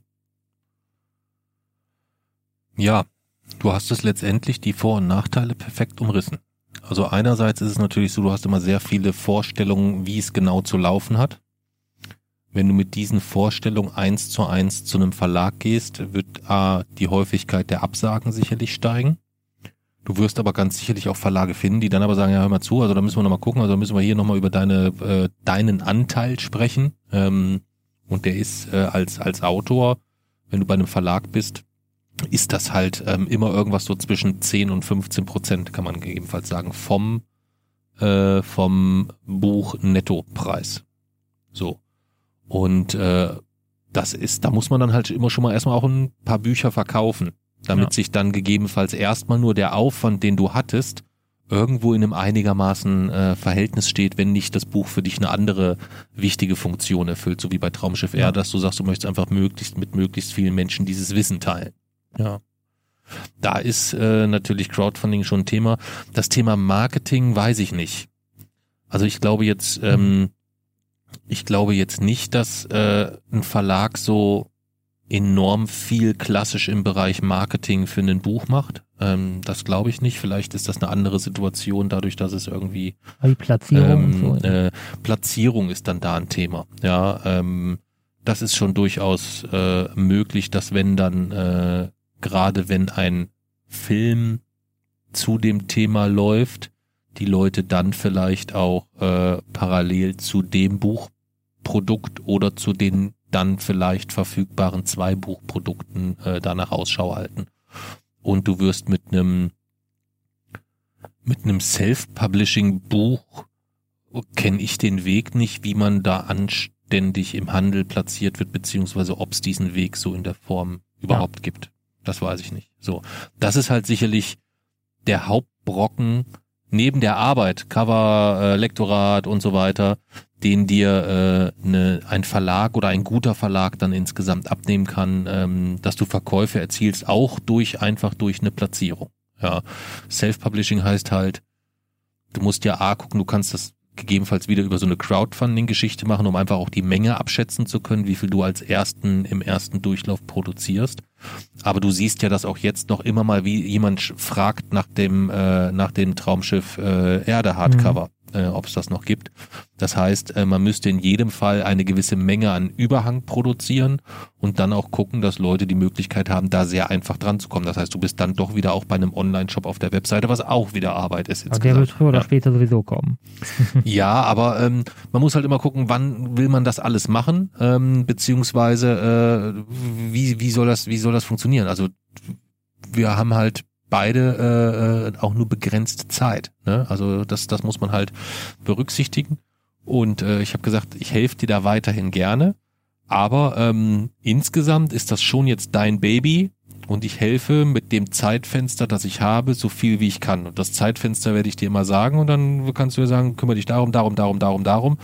Ja, du hast es letztendlich die Vor- und Nachteile perfekt umrissen. Also einerseits ist es natürlich so, du hast immer sehr viele Vorstellungen, wie es genau zu laufen hat. Wenn du mit diesen Vorstellungen eins zu eins zu einem Verlag gehst, wird A, die Häufigkeit der Absagen sicherlich steigen. Du wirst aber ganz sicherlich auch Verlage finden, die dann aber sagen, ja, hör mal zu, also da müssen wir nochmal gucken, also da müssen wir hier nochmal über deine, äh, deinen Anteil sprechen. Ähm, und der ist äh, als, als Autor, wenn du bei einem Verlag bist, ist das halt ähm, immer irgendwas so zwischen 10 und 15 Prozent, kann man gegebenenfalls sagen, vom, äh, vom Buch Nettopreis. So. Und äh, das ist, da muss man dann halt immer schon mal erstmal auch ein paar Bücher verkaufen, damit ja. sich dann gegebenenfalls erstmal nur der Aufwand, den du hattest, irgendwo in einem einigermaßen äh, Verhältnis steht, wenn nicht das Buch für dich eine andere wichtige Funktion erfüllt, so wie bei Traumschiff R, ja. dass du sagst, du möchtest einfach möglichst mit möglichst vielen Menschen dieses Wissen teilen. Ja. Da ist äh, natürlich Crowdfunding schon ein Thema. Das Thema Marketing weiß ich nicht. Also ich glaube jetzt, ähm, ich glaube jetzt nicht, dass äh, ein Verlag so enorm viel klassisch im Bereich Marketing für ein Buch macht. Ähm, das glaube ich nicht. Vielleicht ist das eine andere Situation, dadurch, dass es irgendwie Die Platzierung ähm, so. äh, Platzierung ist dann da ein Thema. Ja, ähm, das ist schon durchaus äh, möglich, dass wenn dann äh, gerade wenn ein Film zu dem Thema läuft, die Leute dann vielleicht auch äh, parallel zu dem Buchprodukt oder zu den dann vielleicht verfügbaren zwei Buchprodukten äh, danach Ausschau halten. Und du wirst mit einem mit einem Self-Publishing-Buch kenne ich den Weg nicht, wie man da anständig im Handel platziert wird, beziehungsweise ob es diesen Weg so in der Form überhaupt gibt. Das weiß ich nicht. So, das ist halt sicherlich der Hauptbrocken neben der Arbeit, Cover, äh, Lektorat und so weiter, den dir äh, ne, ein Verlag oder ein guter Verlag dann insgesamt abnehmen kann, ähm, dass du Verkäufe erzielst, auch durch einfach durch eine Platzierung. Ja, Self-Publishing heißt halt, du musst ja A gucken, du kannst das gegebenenfalls wieder über so eine Crowdfunding-Geschichte machen, um einfach auch die Menge abschätzen zu können, wie viel du als ersten im ersten Durchlauf produzierst. Aber du siehst ja, dass auch jetzt noch immer mal wie jemand fragt nach dem äh, nach dem Traumschiff äh, Erde Hardcover, äh, ob es das noch gibt. Das heißt, äh, man müsste in jedem Fall eine gewisse Menge an Überhang produzieren und dann auch gucken, dass Leute die Möglichkeit haben, da sehr einfach dran zu kommen. Das heißt, du bist dann doch wieder auch bei einem Online-Shop auf der Webseite, was auch wieder Arbeit ist. Aber der wird früher oder Ja. später sowieso kommen. <laughs> <laughs> Ja, aber ähm, man muss halt immer gucken, wann will man das alles machen, ähm, beziehungsweise äh, wie wie soll das wie soll das funktionieren? Also wir haben halt beide äh, äh, auch nur begrenzt Zeit. Ne? Also das das muss man halt berücksichtigen. Und äh, ich habe gesagt, ich helfe dir da weiterhin gerne, aber ähm, insgesamt ist das schon jetzt dein Baby und ich helfe mit dem Zeitfenster, das ich habe, so viel wie ich kann. Und das Zeitfenster werde ich dir immer sagen und dann kannst du dir sagen, kümmere dich darum, darum, darum, darum, darum.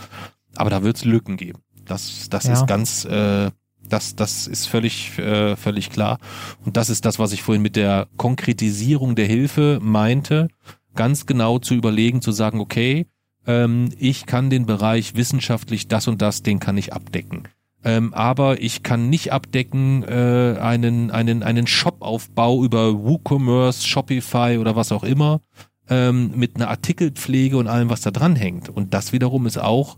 Aber da wird es Lücken geben. Das, das Ja. ist ganz, äh, das, das ist völlig, äh, völlig klar. Und das ist das, was ich vorhin mit der Konkretisierung der Hilfe meinte, ganz genau zu überlegen, zu sagen, okay, ähm, ich kann den Bereich wissenschaftlich das und das, den kann ich abdecken. Ähm, aber ich kann nicht abdecken äh, einen, einen, einen Shop-Aufbau über WooCommerce, Shopify oder was auch immer ähm, mit einer Artikelpflege und allem, was da dran hängt. Und das wiederum ist auch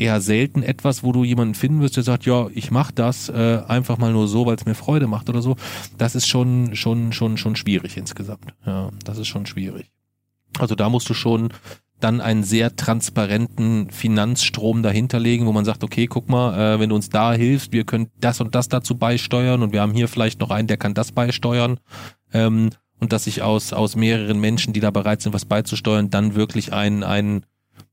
eher selten etwas, wo du jemanden finden wirst, der sagt, ja, ich mache das äh, einfach mal nur so, weil es mir Freude macht oder so. Das ist schon, schon, schon, schon schwierig insgesamt. Ja, das ist schon schwierig. Also da musst du schon dann einen sehr transparenten Finanzstrom dahinterlegen, wo man sagt, okay, guck mal, äh, wenn du uns da hilfst, wir können das und das dazu beisteuern und wir haben hier vielleicht noch einen, der kann das beisteuern. Ähm, und dass sich aus, aus mehreren Menschen, die da bereit sind, was beizusteuern, dann wirklich ein, ein,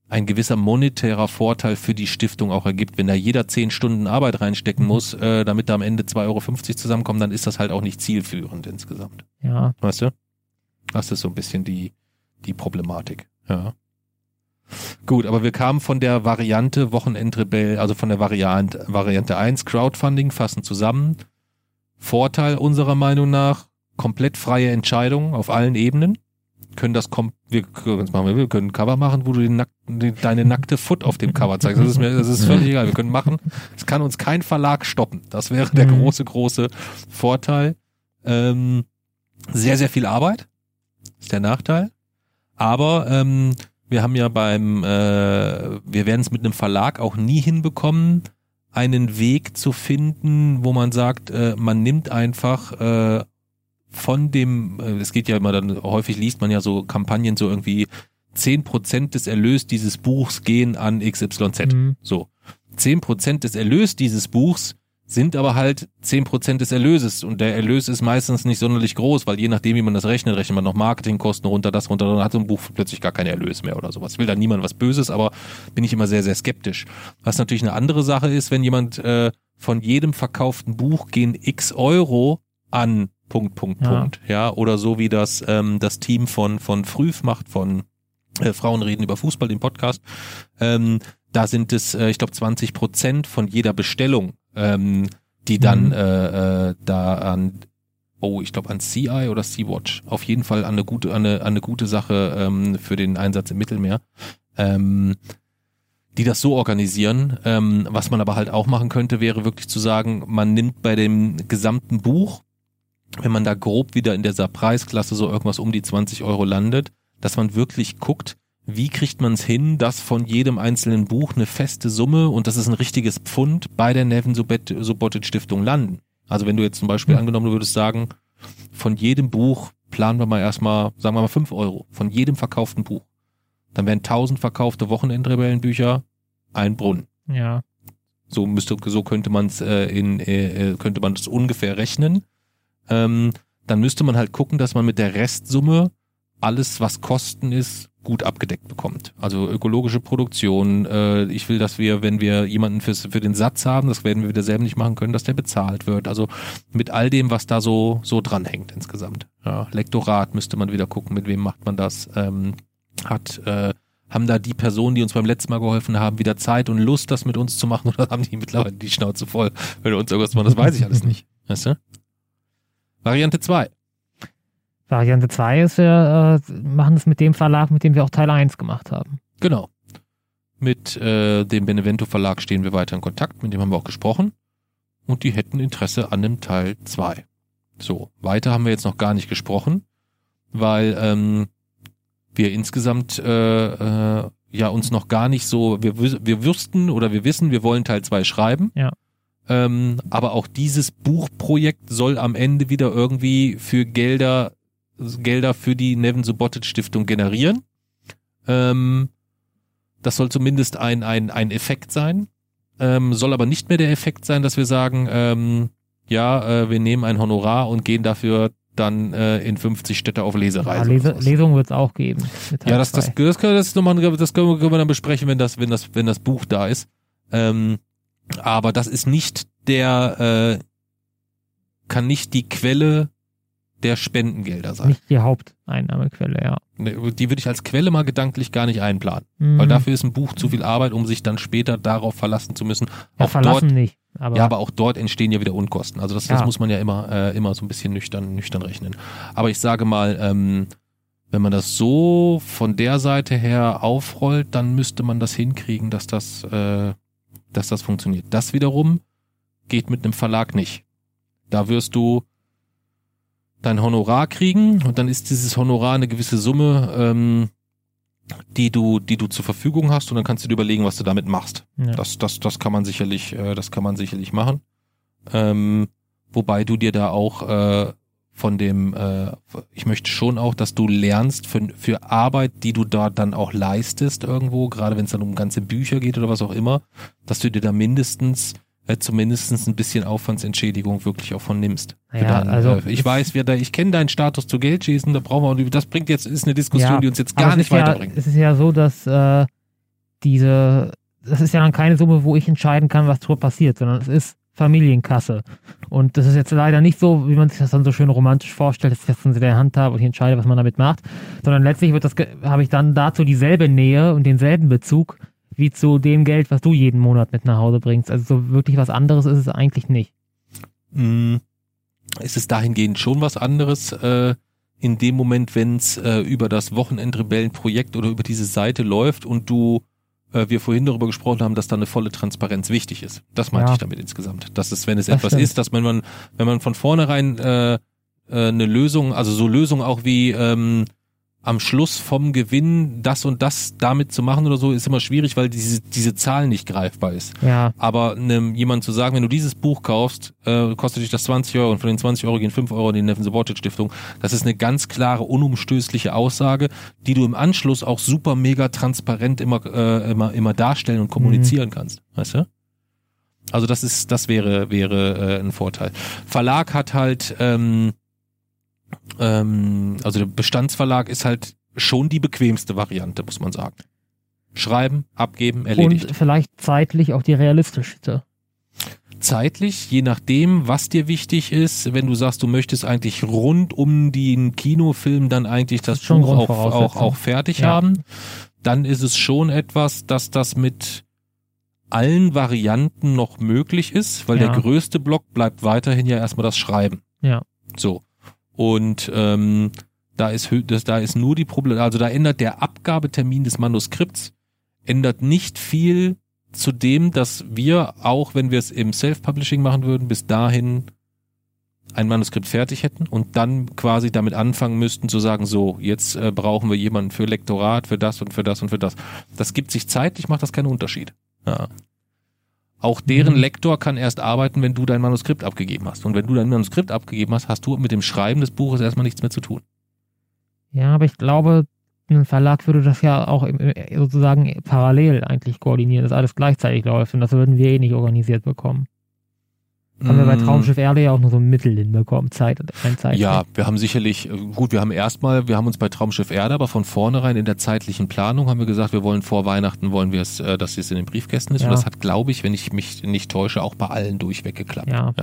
ein gewisser monetärer Vorteil für die Stiftung auch ergibt. Wenn da jeder zehn Stunden Arbeit reinstecken muss, äh, damit da am Ende 2,50 Euro zusammenkommen, dann ist das halt auch nicht zielführend insgesamt. Ja, Weißt du? Das ist so ein bisschen die, die Problematik. Ja. Gut, aber wir kamen von der Variante Wochenendrebell, also von der Variante, Variante 1 Crowdfunding, fassen zusammen. Vorteil unserer Meinung nach, komplett freie Entscheidung auf allen Ebenen. Können das kom wir können machen, wir können ein Cover machen, wo du den nack die, deine nackte Foot auf dem Cover zeigst. Das ist mir, das ist völlig egal. Wir können machen. Es kann uns kein Verlag stoppen. Das wäre der Mhm. große, große Vorteil. Ähm, sehr, sehr viel Arbeit ist der Nachteil. Aber ähm, wir haben ja beim, äh, wir werden es mit einem Verlag auch nie hinbekommen, einen Weg zu finden, wo man sagt, äh, man nimmt einfach äh, von dem, äh, es geht ja immer dann, häufig liest man ja so Kampagnen so irgendwie 10% des Erlös dieses Buchs gehen an XYZ. Mhm. So. 10% des Erlös dieses Buchs sind aber halt 10% des Erlöses und der Erlös ist meistens nicht sonderlich groß, weil je nachdem, wie man das rechnet, rechnet man noch Marketingkosten runter, das runter, dann hat so ein Buch plötzlich gar keinen Erlös mehr oder sowas. Will da niemand was Böses, aber bin ich immer sehr, sehr skeptisch. Was natürlich eine andere Sache ist, wenn jemand äh, von jedem verkauften Buch gehen x Euro an Punkt, Punkt, Ja. Punkt. Ja, oder so wie das ähm, das Team von von Früf macht, von äh, Frauen reden über Fußball, dem Podcast. Ähm, da sind es, äh, ich glaube, 20 Prozent von jeder Bestellung, ähm, die dann Mhm. äh, äh, da an, oh, ich glaube an CI oder Sea-Watch, auf jeden Fall an eine gute, an eine, an eine gute Sache ähm, für den Einsatz im Mittelmeer. Ähm, die das so organisieren. Ähm, was man aber halt auch machen könnte, wäre wirklich zu sagen, man nimmt bei dem gesamten Buch, wenn man da grob wieder in dieser Preisklasse so irgendwas um die 20 Euro landet, dass man wirklich guckt, wie kriegt man es hin, dass von jedem einzelnen Buch eine feste Summe und das ist ein richtiges Pfund bei der Neven Subotic Stiftung landen. Also wenn du jetzt zum Beispiel mhm. angenommen, du würdest sagen, von jedem Buch planen wir mal erstmal, sagen wir mal fünf Euro, von jedem verkauften Buch. Dann wären tausend verkaufte Wochenendrebellenbücher ein Brunnen. Ja. So müsste, so könnte man es äh, in, äh, äh, könnte man das ungefähr rechnen. Ähm, dann müsste man halt gucken, dass man mit der Restsumme alles, was Kosten ist, gut abgedeckt bekommt. Also ökologische Produktion. Äh, ich will, dass wir, wenn wir jemanden fürs, für den Satz haben, das werden wir wieder selber nicht machen können, dass der bezahlt wird. Also mit all dem, was da so so dranhängt insgesamt. Ja, Lektorat müsste man wieder gucken, mit wem macht man das. Ähm, hat äh, haben da die Personen, die uns beim letzten Mal geholfen haben, wieder Zeit und Lust, das mit uns zu machen <laughs> oder haben die mittlerweile die Schnauze voll, wenn uns irgendwas machen? Das weiß ich alles nicht. Weißt du? Variante 2. Variante 2 ist, wir äh, machen es mit dem Verlag, mit dem wir auch Teil 1 gemacht haben. Genau. Mit äh, dem Benevento Verlag stehen wir weiter in Kontakt, mit dem haben wir auch gesprochen. Und die hätten Interesse an dem Teil 2. So, weiter haben wir jetzt noch gar nicht gesprochen, weil ähm, wir insgesamt äh, äh, ja uns noch gar nicht so, wir, wir wüssten oder wir wissen, wir wollen Teil 2 schreiben. Ja. Ähm, aber auch dieses Buchprojekt soll am Ende wieder irgendwie für Gelder Gelder für die Nevin Subotic Stiftung generieren. Ähm, das soll zumindest ein, ein, ein Effekt sein. Ähm, soll aber nicht mehr der Effekt sein, dass wir sagen, ähm, ja, äh, wir nehmen ein Honorar und gehen dafür dann äh, in 50 Städte auf Lesereise. Ja, Lese, Lesungen wird es auch geben. Ja, das, das, das, können, das, das können, wir, können wir dann besprechen, wenn das, wenn das, wenn das Buch da ist. Ähm, aber das ist nicht der, äh, kann nicht die Quelle der Spendengelder sein. Nicht die Haupteinnahmequelle, ja. Die würde ich als Quelle mal gedanklich gar nicht einplanen. Mhm. Weil dafür ist ein Buch zu viel Arbeit, um sich dann später darauf verlassen zu müssen. Ja, auch verlassen dort, nicht. Aber ja, aber auch dort entstehen ja wieder Unkosten. Also das, das muss man ja immer, äh, immer so ein bisschen nüchtern, nüchtern rechnen. Aber ich sage mal, ähm, wenn man das so von der Seite her aufrollt, dann müsste man das hinkriegen, dass das, äh, dass das funktioniert. Das wiederum geht mit einem Verlag nicht. Da wirst du dein Honorar kriegen und dann ist dieses Honorar eine gewisse Summe, ähm, die du, die du zur Verfügung hast und dann kannst du dir überlegen, was du damit machst. Ja. Das, das, das kann man sicherlich, äh, das kann man sicherlich machen. Ähm, wobei du dir da auch äh, von dem, äh, ich möchte schon auch, dass du lernst für, für Arbeit, die du da dann auch leistest irgendwo, gerade wenn es dann um ganze Bücher geht oder was auch immer, dass du dir da mindestens äh, zumindest ein bisschen Aufwandsentschädigung wirklich auch von nimmst. Ja, dann, also äh, ich weiß, wer da, ich kenne deinen Status zu Geld schießen, da brauchen wir, das bringt jetzt, ist eine Diskussion, ja, die uns jetzt gar nicht weiterbringt. Ja, es ist ja so, dass äh, diese, das ist ja dann keine Summe, wo ich entscheiden kann, was drüber passiert, sondern es ist Familienkasse. Und das ist jetzt leider nicht so, wie man sich das dann so schön romantisch vorstellt, dass ich das in der Hand habe und ich entscheide, was man damit macht, sondern letztlich wird das, habe ich dann dazu dieselbe Nähe und denselben Bezug wie zu dem Geld, was du jeden Monat mit nach Hause bringst. Also so wirklich was anderes ist es eigentlich nicht. Mm, ist es dahingehend schon was anderes, äh, in dem Moment, wenn es äh, über das Wochenendrebellenprojekt oder über diese Seite läuft und du äh, wir vorhin darüber gesprochen haben, dass da eine volle Transparenz wichtig ist. Das meinte ja. ich damit insgesamt. Dass es, wenn es das etwas stimmt. ist, dass wenn man, wenn man von vornherein äh, äh, eine Lösung, also so Lösungen auch wie ähm, am Schluss vom Gewinn das und das damit zu machen oder so, ist immer schwierig, weil diese, diese Zahl nicht greifbar ist. Ja. Aber ne, jemand zu sagen, wenn du dieses Buch kaufst, äh, kostet dich das 20 Euro und von den 20 Euro gehen 5 Euro in die Neffen Supported Stiftung, das ist eine ganz klare, unumstößliche Aussage, die du im Anschluss auch super mega transparent immer, äh, immer, immer darstellen und kommunizieren mhm. kannst. Weißt du? Also das ist, das wäre, wäre äh, ein Vorteil. Verlag hat halt, ähm, ähm, also der Bestandsverlag ist halt schon die bequemste Variante, muss man sagen. Schreiben, abgeben, erledigt. Und vielleicht zeitlich auch die realistischste. Zeitlich, je nachdem, was dir wichtig ist, wenn du sagst, du möchtest eigentlich rund um den Kinofilm dann eigentlich das, das Buch auch, auch, auch fertig ja. haben, dann ist es schon etwas, dass das mit allen Varianten noch möglich ist, weil ja. der größte Block bleibt weiterhin ja erstmal das Schreiben. Ja. So. Und ähm, da ist da ist nur die Problem, also da ändert der Abgabetermin des Manuskripts ändert nicht viel zu dem, dass wir auch, wenn wir es im Self-Publishing machen würden, bis dahin ein Manuskript fertig hätten und dann quasi damit anfangen müssten zu sagen, so, jetzt äh, brauchen wir jemanden für Lektorat, für das und für das und für das. Das gibt sich zeitlich, macht das keinen Unterschied. Ja. Auch deren. Lektor kann erst arbeiten, wenn du dein Manuskript abgegeben hast. Und wenn du dein Manuskript abgegeben hast, hast du mit dem Schreiben des Buches erstmal nichts mehr zu tun. Ja, aber ich glaube, ein Verlag würde das ja auch sozusagen parallel eigentlich koordinieren, dass alles gleichzeitig läuft und das würden wir eh nicht organisiert bekommen. Haben wir bei Mm, Traumschiff Erde ja auch nur so ein Mittel hinbekommen, Zeit, ein Zeit. Ja, wir haben sicherlich, äh, gut, wir haben erstmal, wir haben uns bei Traumschiff Erde, aber von vornherein in der zeitlichen Planung haben wir gesagt, wir wollen vor Weihnachten, wollen wir es, äh, dass es in den Briefkästen ist. Ja. Und das hat, glaube ich, wenn ich mich nicht täusche, auch bei allen durchweg geklappt. Ja.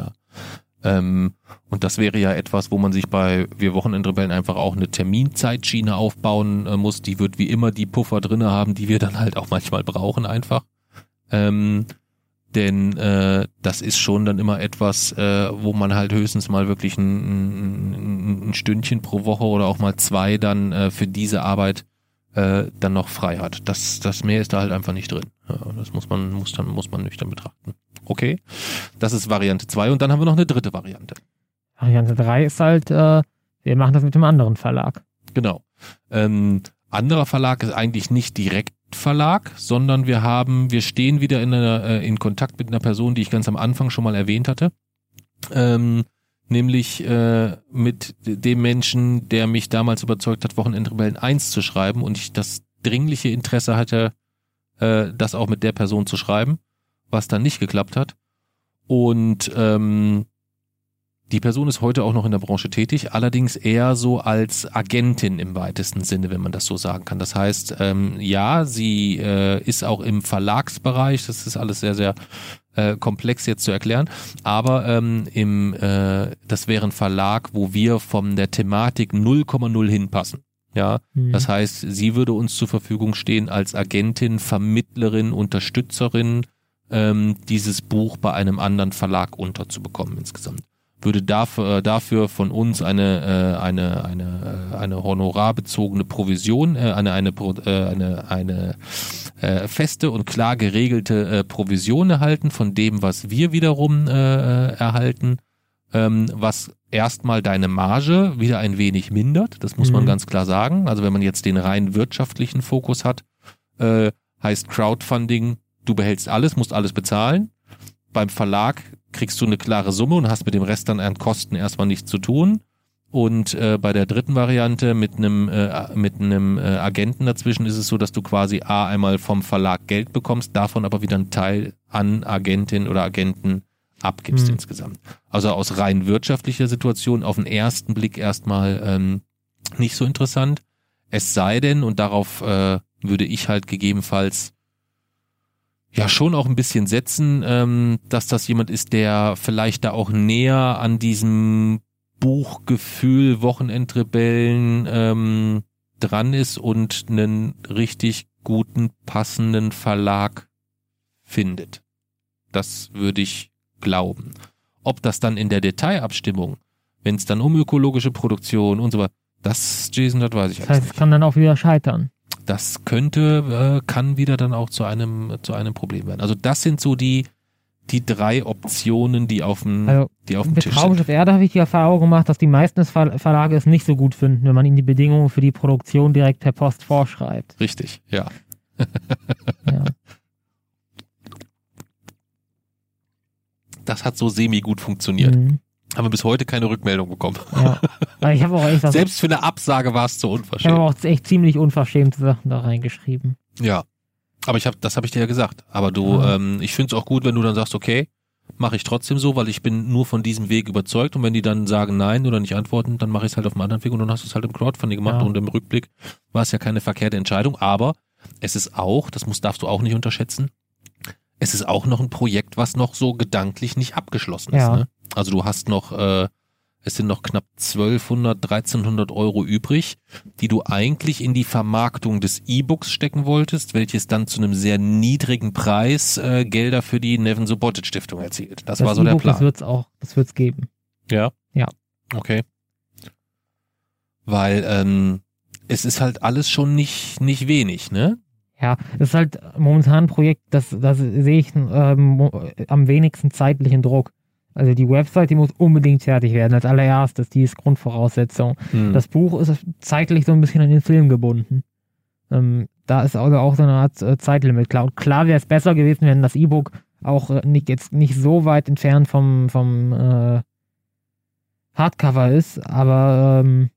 Ähm, und das wäre ja etwas, wo man sich bei Wir Wochenendrebellen einfach auch eine Terminzeitschiene aufbauen äh, muss. Die wird wie immer die Puffer drinne haben, die wir dann halt auch manchmal brauchen einfach. Ähm, denn äh, das ist schon dann immer etwas, äh, wo man halt höchstens mal wirklich ein, ein, ein Stündchen pro Woche oder auch mal zwei dann äh, für diese Arbeit äh, dann noch frei hat. Das, das mehr ist da halt einfach nicht drin. Ja, das muss man, muss dann, muss man nüchtern betrachten. Okay. Das ist Variante zwei und dann haben wir noch eine dritte Variante. Variante 3 ist halt, äh, wir machen das mit dem anderen Verlag. Genau. Ähm, anderer Verlag ist eigentlich nicht direkt Verlag, sondern wir haben, wir stehen wieder in, einer, äh, in Kontakt mit einer Person, die ich ganz am Anfang schon mal erwähnt hatte. Ähm, nämlich äh, mit dem Menschen, der mich damals überzeugt hat, Wochenendrebellen 1 zu schreiben und ich das dringliche Interesse hatte, äh, das auch mit der Person zu schreiben, was dann nicht geklappt hat. Und ähm, die Person ist heute auch noch in der Branche tätig, allerdings eher so als Agentin im weitesten Sinne, wenn man das so sagen kann. Das heißt, ähm, ja, sie äh, ist auch im Verlagsbereich, das ist alles sehr, sehr äh, komplex jetzt zu erklären, aber ähm, im, äh, das wäre ein Verlag, wo wir von der Thematik 0,0 hinpassen. Ja, Hm. das heißt, sie würde uns zur Verfügung stehen als Agentin, Vermittlerin, Unterstützerin, ähm, dieses Buch bei einem anderen Verlag unterzubekommen insgesamt. Würde dafür, äh, dafür von uns eine, äh, eine, eine, äh, eine honorarbezogene Provision, eine, eine, eine, eine feste und klar geregelte Provision erhalten von dem, was wir wiederum erhalten, ähm, was erstmal deine Marge wieder ein wenig mindert. Das muss man Mhm. ganz klar sagen. Also wenn man jetzt den rein wirtschaftlichen Fokus hat, heißt Crowdfunding, du behältst alles, musst alles bezahlen. Beim Verlag kriegst du eine klare Summe und hast mit dem Rest dann an Kosten erstmal nichts zu tun. Und äh, bei der dritten Variante mit einem äh, mit einem äh, Agenten dazwischen ist es so, dass du quasi a einmal vom Verlag Geld bekommst, davon aber wieder einen Teil an Agentin oder Agenten abgibst Hm. insgesamt. Also aus rein wirtschaftlicher Situation auf den ersten Blick erstmal ähm, nicht so interessant. Es sei denn, und darauf äh, würde ich halt gegebenenfalls ja schon auch ein bisschen setzen, ähm, dass das jemand ist, der vielleicht da auch näher an diesem Buchgefühl Wochenendrebellen ähm, dran ist und einen richtig guten, passenden Verlag findet. Das würde ich glauben. Ob das dann in der Detailabstimmung, wenn es dann um ökologische Produktion und so weiter, das, Jason, das weiß ich Das alles heißt, es nicht. kann dann auch wieder scheitern. Das könnte, äh, kann wieder dann auch zu einem, zu einem Problem werden. Also das sind so die, die drei Optionen, die auf dem, Also die auf dem mit Tisch sind. Traumschiff Erde habe ich die Erfahrung gemacht, dass die meisten Ver Verlage es nicht so gut finden, wenn man ihnen die Bedingungen für die Produktion direkt per Post vorschreibt. Richtig, ja. <laughs> Ja. Das hat so semi gut funktioniert. Mhm. Haben wir bis heute keine Rückmeldung bekommen. ja. Ich habe auch echt, <laughs> ich Selbst für eine Absage war es zu habe unverschämt. auch echt ziemlich unverschämte Sachen da reingeschrieben. Ja. Aber ich habe, das habe ich dir ja gesagt. Aber du, Ja. ähm, ich finde es auch gut, wenn du dann sagst, okay, mache ich trotzdem so, weil ich bin nur von diesem Weg überzeugt und wenn die dann sagen nein oder nicht antworten, dann mache ich es halt auf einem anderen Weg und dann hast du es halt im Crowdfunding gemacht Ja. und im Rückblick war es ja keine verkehrte Entscheidung, aber es ist auch, das muss, darfst du auch nicht unterschätzen, es ist auch noch ein Projekt, was noch so gedanklich nicht abgeschlossen ist. Ja. Ne? Also du hast noch, äh, es sind noch knapp 1200, 1300 Euro übrig, die du eigentlich in die Vermarktung des E-Books stecken wolltest, welches dann zu einem sehr niedrigen Preis äh, Gelder für die Neven Subotic Stiftung erzielt. Das, war so der E-Book, Das Plan. wird's auch, das wird's geben. Ja. Ja. Okay. Weil ähm, es ist halt alles schon nicht nicht wenig, ne? Ja, das ist halt momentan ein Projekt, das, das sehe ich ähm, am wenigsten zeitlichen Druck. Also die Website, die muss unbedingt fertig werden, als allererstes, die ist Grundvoraussetzung. Hm. Das Buch ist zeitlich so ein bisschen an den Film gebunden. Ähm, da ist also auch so eine Art äh, Zeitlimit klar. Und klar wäre es besser gewesen, wenn das E-Book auch äh, nicht, jetzt nicht so weit entfernt vom, vom äh, Hardcover ist, aber ähm,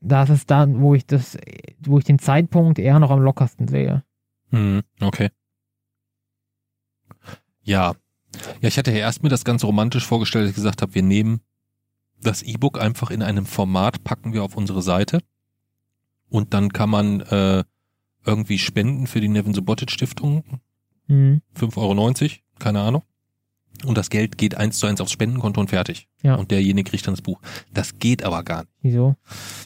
das ist dann, wo ich das, wo ich den Zeitpunkt eher noch am lockersten sehe. Hm, okay. Ja. Ja, ich hatte ja erst mir das ganz romantisch vorgestellt, dass ich gesagt habe, wir nehmen das E-Book einfach in einem Format, packen wir auf unsere Seite und dann kann man äh, irgendwie spenden für die Nevin Subotic Stiftung. Mhm. 5,90 Euro, keine Ahnung und das Geld geht eins zu eins aufs Spendenkonto und fertig. Ja. Und derjenige kriegt dann das Buch. Das geht aber gar nicht. Wieso?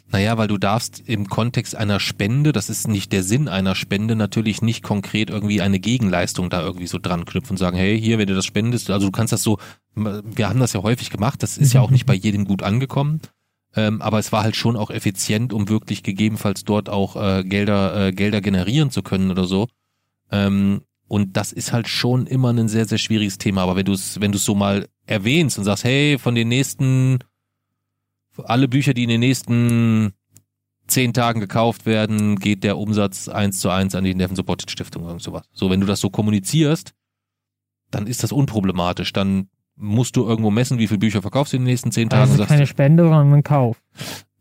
Naja, weil du darfst im Kontext einer Spende, das ist nicht der Sinn einer Spende, natürlich nicht konkret irgendwie eine Gegenleistung da irgendwie so dran knüpfen und sagen, hey, hier, wenn du das spendest, also du kannst das so, wir haben das ja häufig gemacht, das ist ja auch nicht bei jedem gut angekommen. Ähm, aber es war halt schon auch effizient, um wirklich gegebenenfalls dort auch äh, Gelder, äh, Gelder generieren zu können oder so. Ähm, und das ist halt schon immer ein sehr, sehr schwieriges Thema. Aber wenn du es, wenn du es so mal erwähnst und sagst, hey, von den nächsten, alle Bücher, die in den nächsten zehn Tagen gekauft werden, geht der Umsatz eins zu eins an die Neffen Supported Stiftung oder sowas. So, wenn du das so kommunizierst, dann ist das unproblematisch. Dann musst du irgendwo messen, wie viele Bücher verkaufst du in den nächsten zehn Tagen. Also keine Spende, sondern ein Kauf.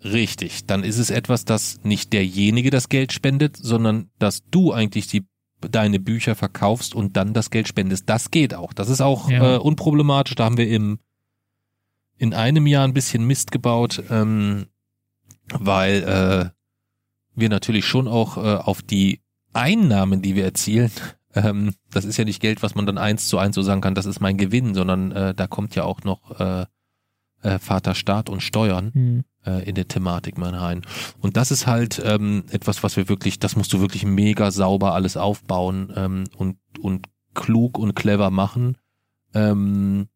Richtig. Dann ist es etwas, dass nicht derjenige das Geld spendet, sondern dass du eigentlich die deine Bücher verkaufst und dann das Geld spendest. Das geht auch. Das ist auch ja. äh, unproblematisch. Da haben wir im in einem Jahr ein bisschen Mist gebaut, ähm, weil äh, wir natürlich schon auch äh, auf die Einnahmen, die wir erzielen, <laughs> ähm, das ist ja nicht Geld, was man dann eins zu eins so sagen kann, das ist mein Gewinn, sondern äh, da kommt ja auch noch äh, äh, Vater Staat und Steuern. Mhm äh, in der Thematik mal rein. Und das ist halt ähm, etwas, was wir wirklich, das musst du wirklich mega sauber alles aufbauen ähm, und, und klug und clever machen, ähm,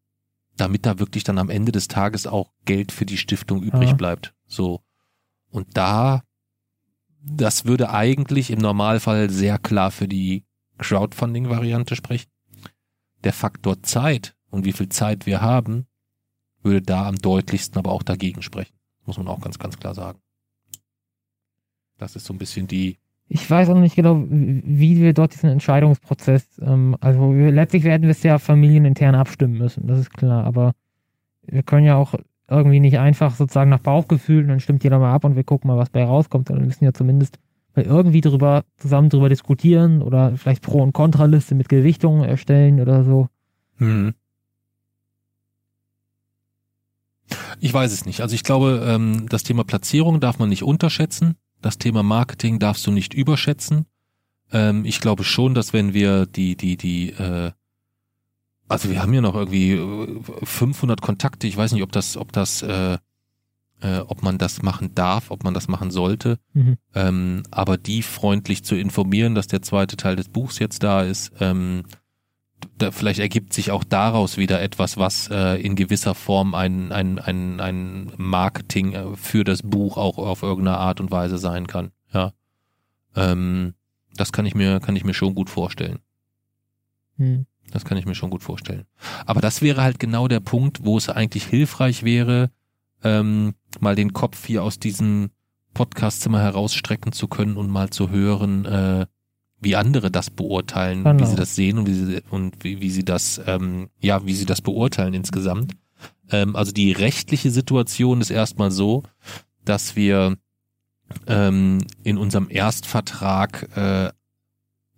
damit da wirklich dann am Ende des Tages auch Geld für die Stiftung übrig ja. bleibt. So. Und da, das würde eigentlich im Normalfall sehr klar für die Crowdfunding-Variante sprechen. Der Faktor Zeit und wie viel Zeit wir haben, würde da am deutlichsten aber auch dagegen sprechen. Muss man auch ganz, ganz klar sagen. Das ist so ein bisschen die. Ich weiß auch nicht genau, wie wir dort diesen Entscheidungsprozess, ähm, also wir, letztlich werden wir es ja familienintern abstimmen müssen, das ist klar, aber wir können ja auch irgendwie nicht einfach sozusagen nach Bauchgefühl, dann stimmt jeder mal ab und wir gucken mal, was bei rauskommt, sondern wir müssen ja zumindest mal irgendwie drüber, zusammen drüber diskutieren oder vielleicht Pro- und Kontraliste mit Gewichtungen erstellen oder so. Hm. Ich weiß es nicht. Also ich glaube, ähm, das Thema Platzierung darf man nicht unterschätzen. Das Thema Marketing darfst du nicht überschätzen. Ähm, ich glaube schon, dass wenn wir die, die, die, äh, also wir haben ja noch irgendwie 500 äh, Kontakte. Ich weiß nicht, ob das, ob das, äh, äh, ob man das machen darf, ob man das machen sollte. Mhm. Ähm, aber die freundlich zu informieren, dass der zweite Teil des Buchs jetzt da ist, ähm, da, vielleicht ergibt sich auch daraus wieder etwas, was äh, in gewisser Form ein, ein, ein, ein Marketing äh, für das Buch auch auf irgendeine Art und Weise sein kann. Ja. Ähm, das kann ich mir, kann ich mir schon gut vorstellen. Hm. Das kann ich mir schon gut vorstellen. Aber das wäre halt genau der Punkt, wo es eigentlich hilfreich wäre, ähm, mal den Kopf hier aus diesem Podcastzimmer herausstrecken zu können und mal zu hören, äh, wie andere das beurteilen, genau. wie sie das sehen und wie sie, und wie, wie sie das, ähm, ja, wie sie das beurteilen insgesamt. Ähm, also die rechtliche Situation ist erstmal so, dass wir ähm, in unserem Erstvertrag äh,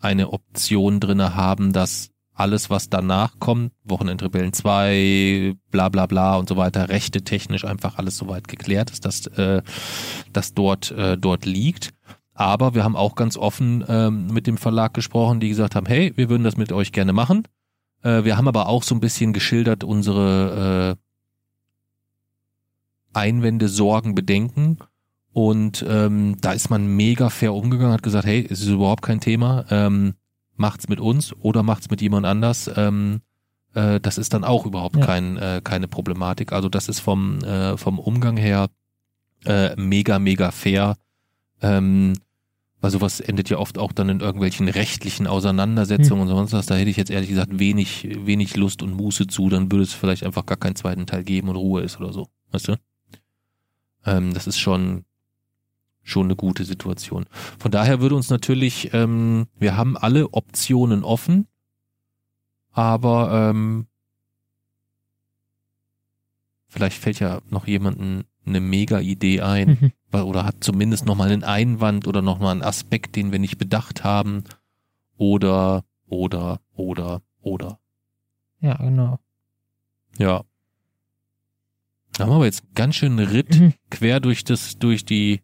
eine Option drinne haben, dass alles, was danach kommt, Wochenendrebellen 2, bla bla bla und so weiter, rechte technisch einfach alles soweit geklärt ist, dass äh, das dort, äh, dort liegt. Aber wir haben auch ganz offen ähm, mit dem Verlag gesprochen, die gesagt haben, hey, wir würden das mit euch gerne machen. Äh, wir haben aber auch so ein bisschen geschildert unsere äh, Einwände, Sorgen, Bedenken. Und ähm, da ist man mega fair umgegangen, hat gesagt, hey, es ist überhaupt kein Thema, ähm, macht's mit uns oder macht's mit jemand anders. Ähm, äh, das ist dann auch überhaupt ja. kein, äh, keine Problematik. Also das ist vom, äh, vom Umgang her äh, mega, mega fair. Ähm, weil sowas endet ja oft auch dann in irgendwelchen rechtlichen Auseinandersetzungen hm. und sonst was. Da hätte ich jetzt ehrlich gesagt wenig, wenig Lust und Muße zu. Dann würde es vielleicht einfach gar keinen zweiten Teil geben und Ruhe ist oder so. Weißt du? Ähm, das ist schon, schon eine gute Situation. Von daher würde uns natürlich, ähm, wir haben alle Optionen offen, aber ähm, vielleicht fällt ja noch jemanden eine mega Idee ein mhm. Oder hat zumindest nochmal einen Einwand oder nochmal einen Aspekt, den wir nicht bedacht haben oder, oder, oder, oder. Ja, genau. Ja. Da haben wir jetzt einen ganz schönen Ritt mhm. quer durch das, durch die,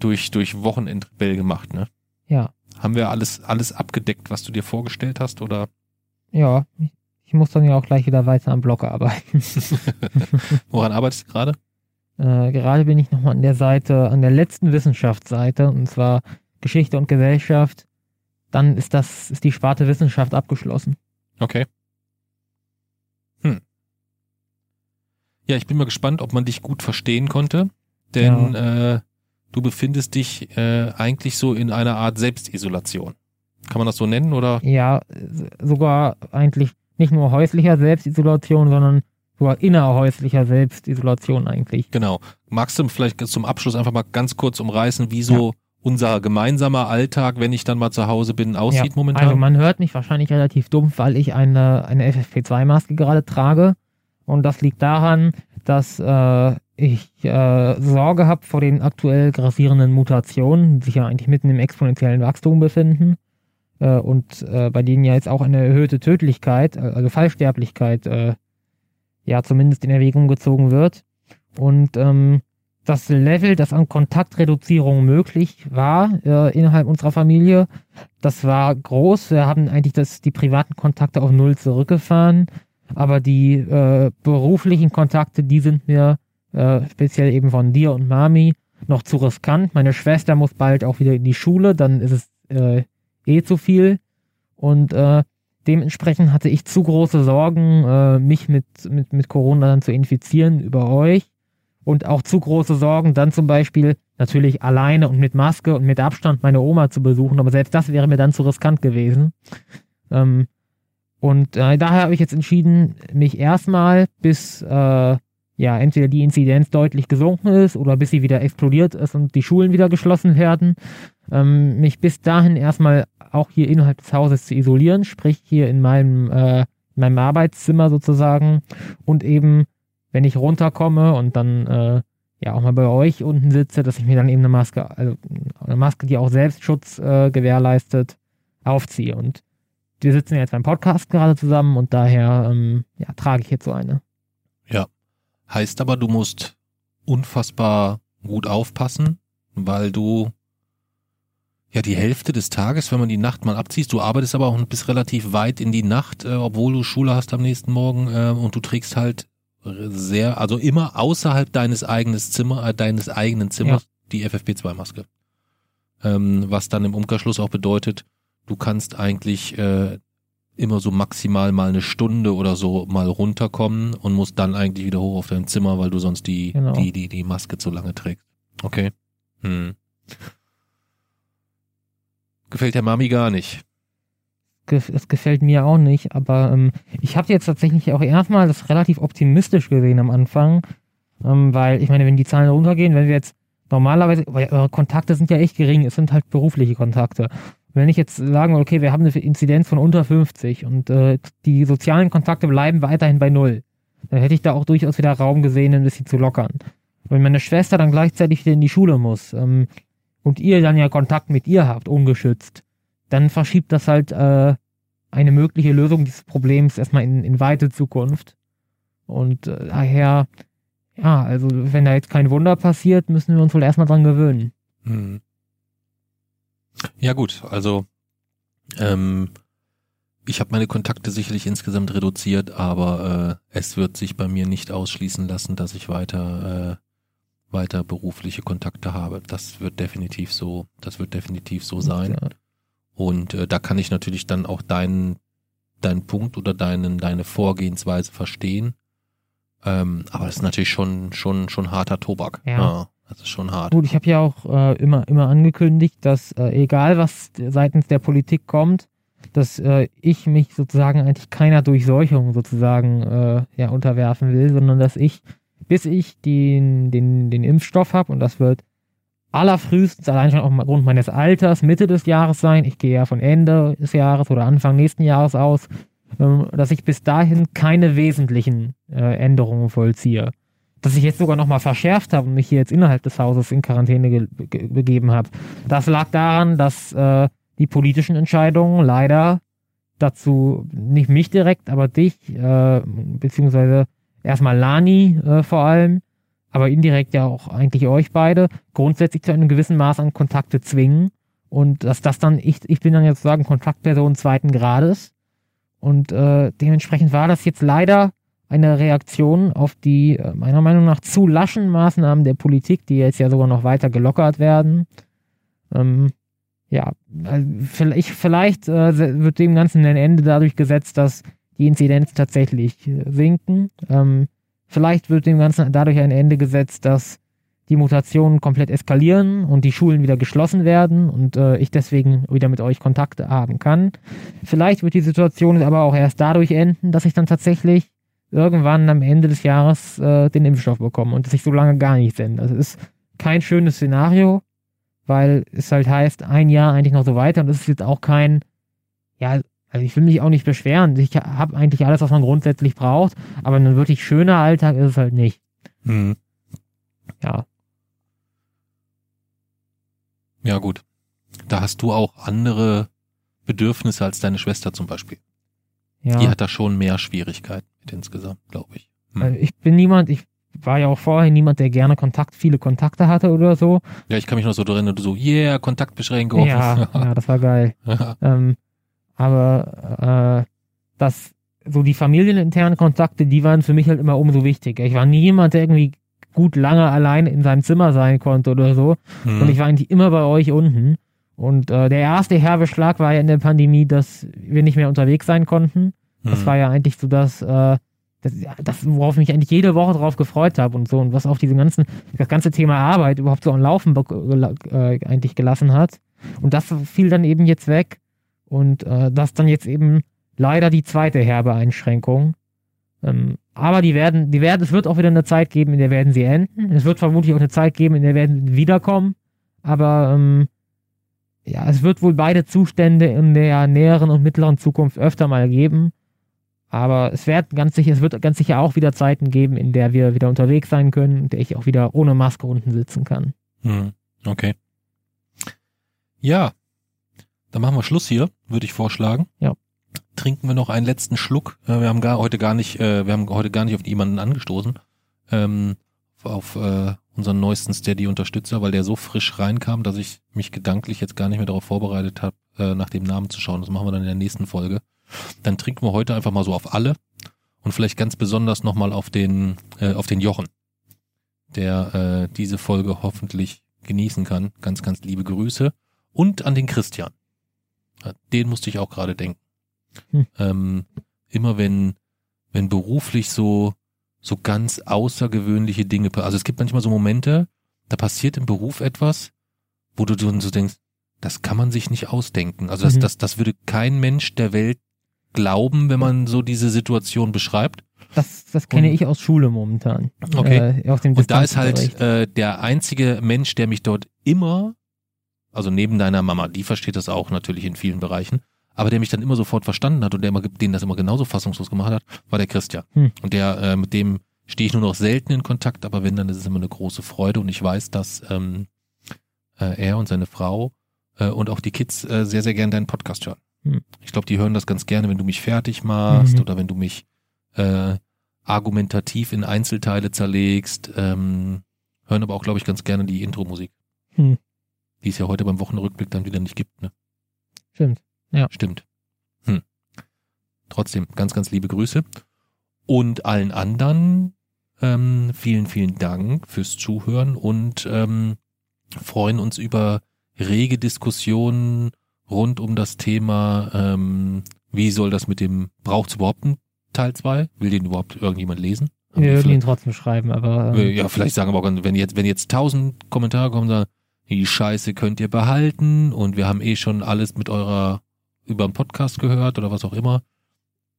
durch, durch Wochenendrebell gemacht, ne? Ja. Haben wir alles, alles abgedeckt, was du dir vorgestellt hast, oder? Ja, ich, ich muss dann ja auch gleich wieder weiter am Blog arbeiten. <laughs> Woran arbeitest du gerade? Äh, gerade bin ich nochmal an der Seite, an der letzten Wissenschaftsseite, und zwar Geschichte und Gesellschaft. Dann ist das, ist die Sparte Wissenschaft abgeschlossen. Okay. Hm. Ja, ich bin mal gespannt, ob man dich gut verstehen konnte, denn ja. äh, du befindest dich äh, eigentlich so in einer Art Selbstisolation. Kann man das so nennen oder? Ja, sogar eigentlich nicht nur häuslicher Selbstisolation, sondern sogar innerhäuslicher Selbstisolation eigentlich. Genau. Magst du vielleicht zum Abschluss einfach mal ganz kurz umreißen, wie so ja. unser gemeinsamer Alltag, wenn ich dann mal zu Hause bin, aussieht ja, momentan? Also man hört mich wahrscheinlich relativ dumpf, weil ich eine, eine FFP2-Maske gerade trage. Und das liegt daran, dass äh, ich äh, Sorge habe vor den aktuell grassierenden Mutationen, die sich ja eigentlich mitten im exponentiellen Wachstum befinden äh, und äh, bei denen ja jetzt auch eine erhöhte Tödlichkeit, äh, also Fallsterblichkeit, äh, ja zumindest in Erwägung gezogen wird. Und ähm, das Level, das an Kontaktreduzierung möglich war äh, innerhalb unserer Familie, das war groß. Wir haben eigentlich das, die privaten Kontakte auf Null zurückgefahren, aber die äh, beruflichen Kontakte, die sind mir äh, speziell eben von dir und Mami noch zu riskant. Meine Schwester muss bald auch wieder in die Schule, dann ist es äh, eh zu viel. Und äh, dementsprechend hatte ich zu große Sorgen, äh, mich mit, mit, mit Corona dann zu infizieren über euch. Und auch zu große Sorgen, dann zum Beispiel natürlich alleine und mit Maske und mit Abstand meine Oma zu besuchen. Aber selbst das wäre mir dann zu riskant gewesen. Ähm, und äh, daher habe ich jetzt entschieden, mich erstmal bis äh, ja entweder die Inzidenz deutlich gesunken ist oder bis sie wieder explodiert ist und die Schulen wieder geschlossen werden, ähm, mich bis dahin erstmal auch hier innerhalb des Hauses zu isolieren, sprich hier in meinem, äh, in meinem Arbeitszimmer sozusagen und eben, wenn ich runterkomme und dann äh, ja auch mal bei euch unten sitze, dass ich mir dann eben eine Maske, also eine Maske, die auch Selbstschutz äh, gewährleistet, aufziehe. Und wir sitzen ja jetzt beim Podcast gerade zusammen und daher ähm, ja, trage ich jetzt so eine. Ja. Heißt aber, du musst unfassbar gut aufpassen, weil du ja die Hälfte des Tages, wenn man die Nacht mal abziehst, du arbeitest aber auch bis relativ weit in die Nacht, äh, obwohl du Schule hast am nächsten Morgen äh, und du trägst halt sehr, also immer außerhalb deines eigenen Zimmer, äh, deines eigenen Zimmers ja. die FFP2-Maske. Ähm, was dann im Umkehrschluss auch bedeutet, du kannst eigentlich äh, immer so maximal mal eine Stunde oder so mal runterkommen und musst dann eigentlich wieder hoch auf dein Zimmer, weil du sonst die, genau. die, die, die Maske zu lange trägst. Okay. Hm. Gefällt der Mami gar nicht. Es gefällt mir auch nicht, aber ähm, ich habe jetzt tatsächlich auch erstmal das relativ optimistisch gesehen am Anfang, ähm, weil ich meine, wenn die Zahlen runtergehen, wenn wir jetzt normalerweise, weil eure Kontakte sind ja echt gering, es sind halt berufliche Kontakte. Wenn ich jetzt sagen okay, wir haben eine Inzidenz von unter 50 und äh, die sozialen Kontakte bleiben weiterhin bei null, dann hätte ich da auch durchaus wieder Raum gesehen, ein bisschen zu lockern. Wenn meine Schwester dann gleichzeitig wieder in die Schule muss ähm, und ihr dann ja Kontakt mit ihr habt, ungeschützt, dann verschiebt das halt äh, eine mögliche Lösung dieses Problems erstmal in, in weite Zukunft. Und äh, daher, ja, also wenn da jetzt kein Wunder passiert, müssen wir uns wohl erstmal dran gewöhnen. Hm. Ja gut, also ähm, ich habe meine Kontakte sicherlich insgesamt reduziert, aber äh, es wird sich bei mir nicht ausschließen lassen, dass ich weiter äh, weiter berufliche Kontakte habe. Das wird definitiv so, das wird definitiv so sein. Ja. Und äh, da kann ich natürlich dann auch deinen deinen Punkt oder deinen deine Vorgehensweise verstehen. Ähm, aber das ist natürlich schon schon schon harter Tobak. Ja. ja. Das ist schon hart. Gut, ich habe ja auch äh, immer, immer angekündigt, dass äh, egal was seitens der Politik kommt, dass äh, ich mich sozusagen eigentlich keiner Durchseuchung sozusagen äh, ja, unterwerfen will, sondern dass ich, bis ich den, den, den Impfstoff habe, und das wird allerfrühestens allein schon aufgrund meines Alters Mitte des Jahres sein, ich gehe ja von Ende des Jahres oder Anfang nächsten Jahres aus, ähm, dass ich bis dahin keine wesentlichen äh, Änderungen vollziehe. Dass ich jetzt sogar nochmal verschärft habe und mich hier jetzt innerhalb des Hauses in Quarantäne begeben habe. Das lag daran, dass äh, die politischen Entscheidungen leider dazu, nicht mich direkt, aber dich, äh, beziehungsweise erstmal Lani äh, vor allem, aber indirekt ja auch eigentlich euch beide, grundsätzlich zu einem gewissen Maß an Kontakte zwingen. Und dass das dann, ich, ich bin dann jetzt sagen Kontaktperson zweiten Grades. Und äh, dementsprechend war das jetzt leider eine Reaktion auf die äh, meiner Meinung nach zu laschen Maßnahmen der Politik, die jetzt ja sogar noch weiter gelockert werden. Ähm, ja, also vielleicht, vielleicht äh, wird dem Ganzen ein Ende dadurch gesetzt, dass die Inzidenz tatsächlich äh, sinken. Ähm, vielleicht wird dem Ganzen dadurch ein Ende gesetzt, dass die Mutationen komplett eskalieren und die Schulen wieder geschlossen werden und äh, ich deswegen wieder mit euch Kontakte haben kann. Vielleicht wird die Situation aber auch erst dadurch enden, dass ich dann tatsächlich irgendwann am Ende des Jahres äh, den Impfstoff bekomme und dass ich so lange gar nichts ändere. Das ist kein schönes Szenario, weil es halt heißt, ein Jahr eigentlich noch so weiter und das ist jetzt auch kein, ja, also ich will mich auch nicht beschweren. Ich habe eigentlich alles, was man grundsätzlich braucht, aber ein wirklich schöner Alltag ist es halt nicht. Mhm. Ja. Ja, gut. Da hast du auch andere Bedürfnisse als deine Schwester zum Beispiel. Ja. Die hat da schon mehr Schwierigkeiten mit insgesamt, glaube ich. Hm. Also ich bin niemand, ich war ja auch vorher niemand, der gerne Kontakt, viele Kontakte hatte oder so. Ja, ich kann mich noch so drin, du so, yeah, Kontaktbeschränkung. Ja, <laughs> ja, das war geil. ähm, aber äh, das, so die familieninternen Kontakte, die waren für mich halt immer umso wichtiger. Ich war nie jemand, der irgendwie gut lange allein in seinem Zimmer sein konnte oder so. Hm. Und ich war eigentlich immer bei euch unten. Und äh, der erste herbe Schlag war ja in der Pandemie, dass wir nicht mehr unterwegs sein konnten. Das Hm. war ja eigentlich so das, äh, das, das, worauf ich mich eigentlich jede Woche drauf gefreut habe und so und was auch diese ganzen, das ganze Thema Arbeit überhaupt so am Laufen äh, eigentlich gelassen hat. Und das fiel dann eben jetzt weg. Und äh, das dann jetzt eben leider die zweite herbe Einschränkung. Ähm, aber die werden, die werden, es wird auch wieder eine Zeit geben, in der werden sie enden. Es wird vermutlich auch eine Zeit geben, in der werden sie wiederkommen. Aber ähm, ja, es wird wohl beide Zustände in der näheren und mittleren Zukunft öfter mal geben. Aber es wird ganz sicher, es wird ganz sicher auch wieder Zeiten geben, in der wir wieder unterwegs sein können, in der ich auch wieder ohne Maske unten sitzen kann. Hm. Okay. Ja, dann machen wir Schluss hier, würde ich vorschlagen. Ja. Trinken wir noch einen letzten Schluck. Äh, Wir haben gar heute gar nicht, äh, wir haben heute gar nicht auf jemanden angestoßen. Ähm, auf äh, unseren neuesten Steady-Unterstützer, weil der so frisch reinkam, dass ich mich gedanklich jetzt gar nicht mehr darauf vorbereitet habe, äh, nach dem Namen zu schauen. Das machen wir dann in der nächsten Folge. Dann trinken wir heute einfach mal so auf alle und vielleicht ganz besonders nochmal auf den, äh, auf den Jochen, der äh, diese Folge hoffentlich genießen kann. Ganz, ganz liebe Grüße. Und an den Christian. Den musste ich auch gerade denken. Hm. Ähm, immer wenn, wenn beruflich so, so ganz außergewöhnliche Dinge, also es gibt manchmal so Momente, da passiert im Beruf etwas, wo du dann so denkst, das kann man sich nicht ausdenken. Also das, Mhm. das, das würde kein Mensch der Welt glauben, wenn man so diese Situation beschreibt. Das, das kenne Und- ich aus Schule momentan. Okay. Äh, Und da ist halt äh, der einzige Mensch, der mich dort immer, also neben deiner Mama, die versteht das auch natürlich in vielen Bereichen, aber der mich dann immer sofort verstanden hat und der immer, den das immer genauso fassungslos gemacht hat, war der Christian. Hm. Und der, äh, mit dem stehe ich nur noch selten in Kontakt, aber wenn, dann ist es immer eine große Freude und ich weiß, dass ähm, äh, er und seine Frau äh, und auch die Kids äh, sehr, sehr gern deinen Podcast hören. Hm. Ich glaube, die hören das ganz gerne, wenn du mich fertig machst Mhm. oder wenn du mich äh, argumentativ in Einzelteile zerlegst, ähm, hören aber auch, glaube ich, ganz gerne die Intro-Musik. Hm. Die es ja heute beim Wochenrückblick dann wieder nicht gibt, ne? Stimmt. Stimmt. Hm. Trotzdem, ganz, ganz liebe Grüße. Und allen anderen ähm, vielen, vielen Dank fürs Zuhören und ähm, freuen uns über rege Diskussionen rund um das Thema, ähm, wie soll das mit dem, braucht es überhaupt einen Teil 2? Will den überhaupt irgendjemand lesen? Haben Wir würden ihn trotzdem schreiben, aber äh, ähm, ja, vielleicht sagen wir auch, wenn jetzt, wenn jetzt tausend Kommentare kommen, sagen, die Scheiße könnt ihr behalten und wir haben eh schon alles mit eurer über den Podcast gehört oder was auch immer.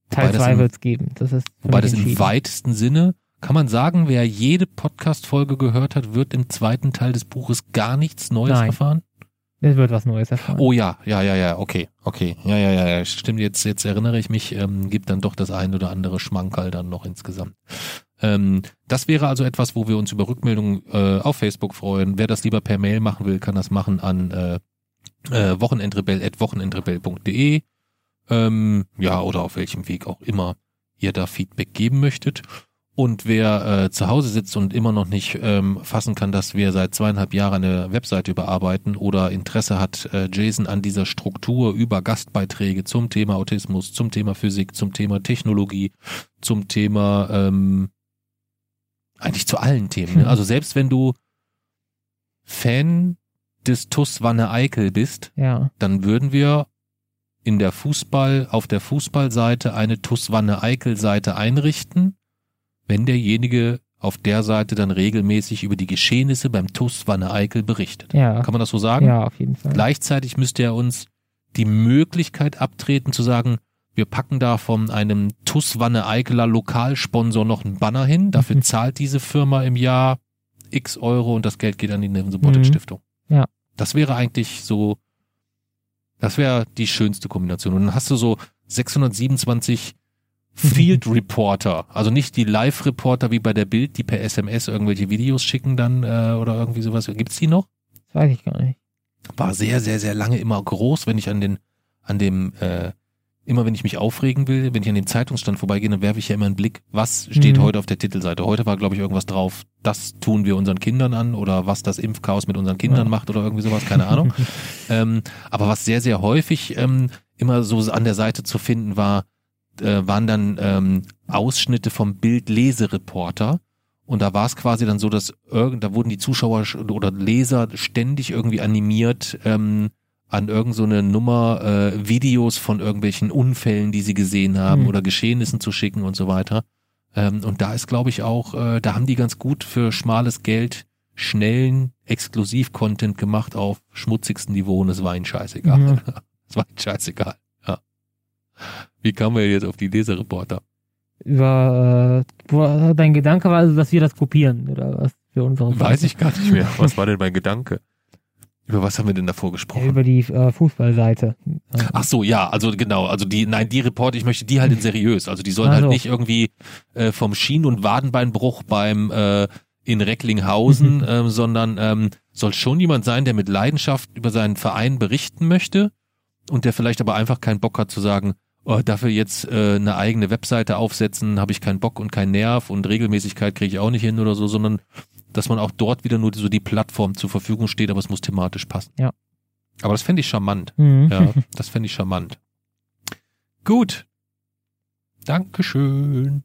Teil das 2 im- wird's geben. Das ist Wobei das im weitesten Sinne, kann man sagen, wer jede Podcast-Folge gehört hat, wird im zweiten Teil des Buches gar nichts Neues Nein. erfahren? Es wird was Neues erfahren. Oh ja, ja, ja, ja, okay, okay. Ja, ja, ja, ja, stimmt, jetzt, jetzt erinnere ich mich, ähm, gibt dann doch das ein oder andere Schmankerl dann noch insgesamt. Ähm, das wäre also etwas, wo wir uns über Rückmeldungen äh, auf Facebook freuen. Wer das lieber per Mail machen will, kann das machen an äh, äh, wochenendrebell.wochenendrebell.de ähm, ja, oder auf welchem Weg auch immer ihr da Feedback geben möchtet. Und wer äh, zu Hause sitzt und immer noch nicht ähm, fassen kann, dass wir seit zweieinhalb Jahren eine Webseite überarbeiten oder Interesse hat, äh, Jason an dieser Struktur über Gastbeiträge zum Thema Autismus, zum Thema Physik, zum Thema Technologie, zum Thema ähm, eigentlich zu allen Themen. Ne? Also selbst wenn du Fan des TUS Wanne Eickel bist, Ja. dann würden wir in der Fußball, auf der Fußballseite eine TUS Wanne Eickel Seite einrichten, wenn derjenige auf der Seite dann regelmäßig über die Geschehnisse beim TUS Wanne Eickel berichtet. Ja. Kann man das so sagen? Ja, auf jeden Fall. Gleichzeitig müsste er uns die Möglichkeit abtreten zu sagen, wir packen da von einem TUS Wanne Eikeler Lokalsponsor noch einen Banner hin. Dafür Mhm. zahlt diese Firma im Jahr x Euro und das Geld geht an die Supported Mhm. Stiftung. Ja. Das wäre eigentlich so, das wäre die schönste Kombination. Und dann hast du so 627 Field Reporter, also nicht die Live-Reporter wie bei der Bild, die per SMS irgendwelche Videos schicken dann äh, oder irgendwie sowas. Gibt's die noch? Das weiß ich gar nicht. war sehr, sehr, sehr lange immer groß, wenn ich an den, an dem, äh, immer wenn ich mich aufregen will, wenn ich an dem Zeitungsstand vorbeigehe, dann werfe ich ja immer einen Blick, was steht Mhm. heute auf der Titelseite. Heute war, glaube ich, irgendwas drauf, das tun wir unseren Kindern an oder was das Impfchaos mit unseren Kindern Ja. macht oder irgendwie sowas, keine Ahnung. <laughs> ähm, aber was sehr, sehr häufig ähm, immer so an der Seite zu finden war, äh, waren dann ähm, Ausschnitte vom Bild-Lesereporter. Und da war es quasi dann so, dass irgend, da wurden die Zuschauer sch- oder Leser ständig irgendwie animiert, ähm, an irgend so eine Nummer äh, Videos von irgendwelchen Unfällen, die sie gesehen haben Hm. oder Geschehnissen zu schicken und so weiter. Ähm, und da ist, glaube ich, auch, äh, da haben die ganz gut für schmales Geld schnellen Exklusiv-Content gemacht auf schmutzigsten Niveau und es war ihnen scheißegal. Mhm. <laughs> Es war ihnen scheißegal. Ja. Wie kamen wir jetzt auf die Lesereporter? Über, äh, wo, dein Gedanke war also, dass wir das kopieren, oder was? Für unsere Weiß ich gar nicht mehr. Was war denn mein Gedanke? Über was haben wir denn davor Ja, gesprochen? über die äh, Fußballseite. Ach so, ja, also genau, also die, nein, die Reporter, ich möchte die halt in seriös. Also die sollen Ach halt nicht irgendwie äh, vom Schien- und Wadenbeinbruch beim äh, in Recklinghausen, ähm, sondern ähm, soll schon jemand sein, der mit Leidenschaft über seinen Verein berichten möchte und der vielleicht aber einfach keinen Bock hat zu sagen, oh, dafür jetzt äh, eine eigene Webseite aufsetzen, habe ich keinen Bock und keinen Nerv und Regelmäßigkeit kriege ich auch nicht hin oder so, sondern dass man auch dort wieder nur so die Plattform zur Verfügung steht, aber es muss thematisch passen. Ja. Aber das fände ich charmant. Mhm. Ja, <laughs> das fände ich charmant. Gut. Dankeschön.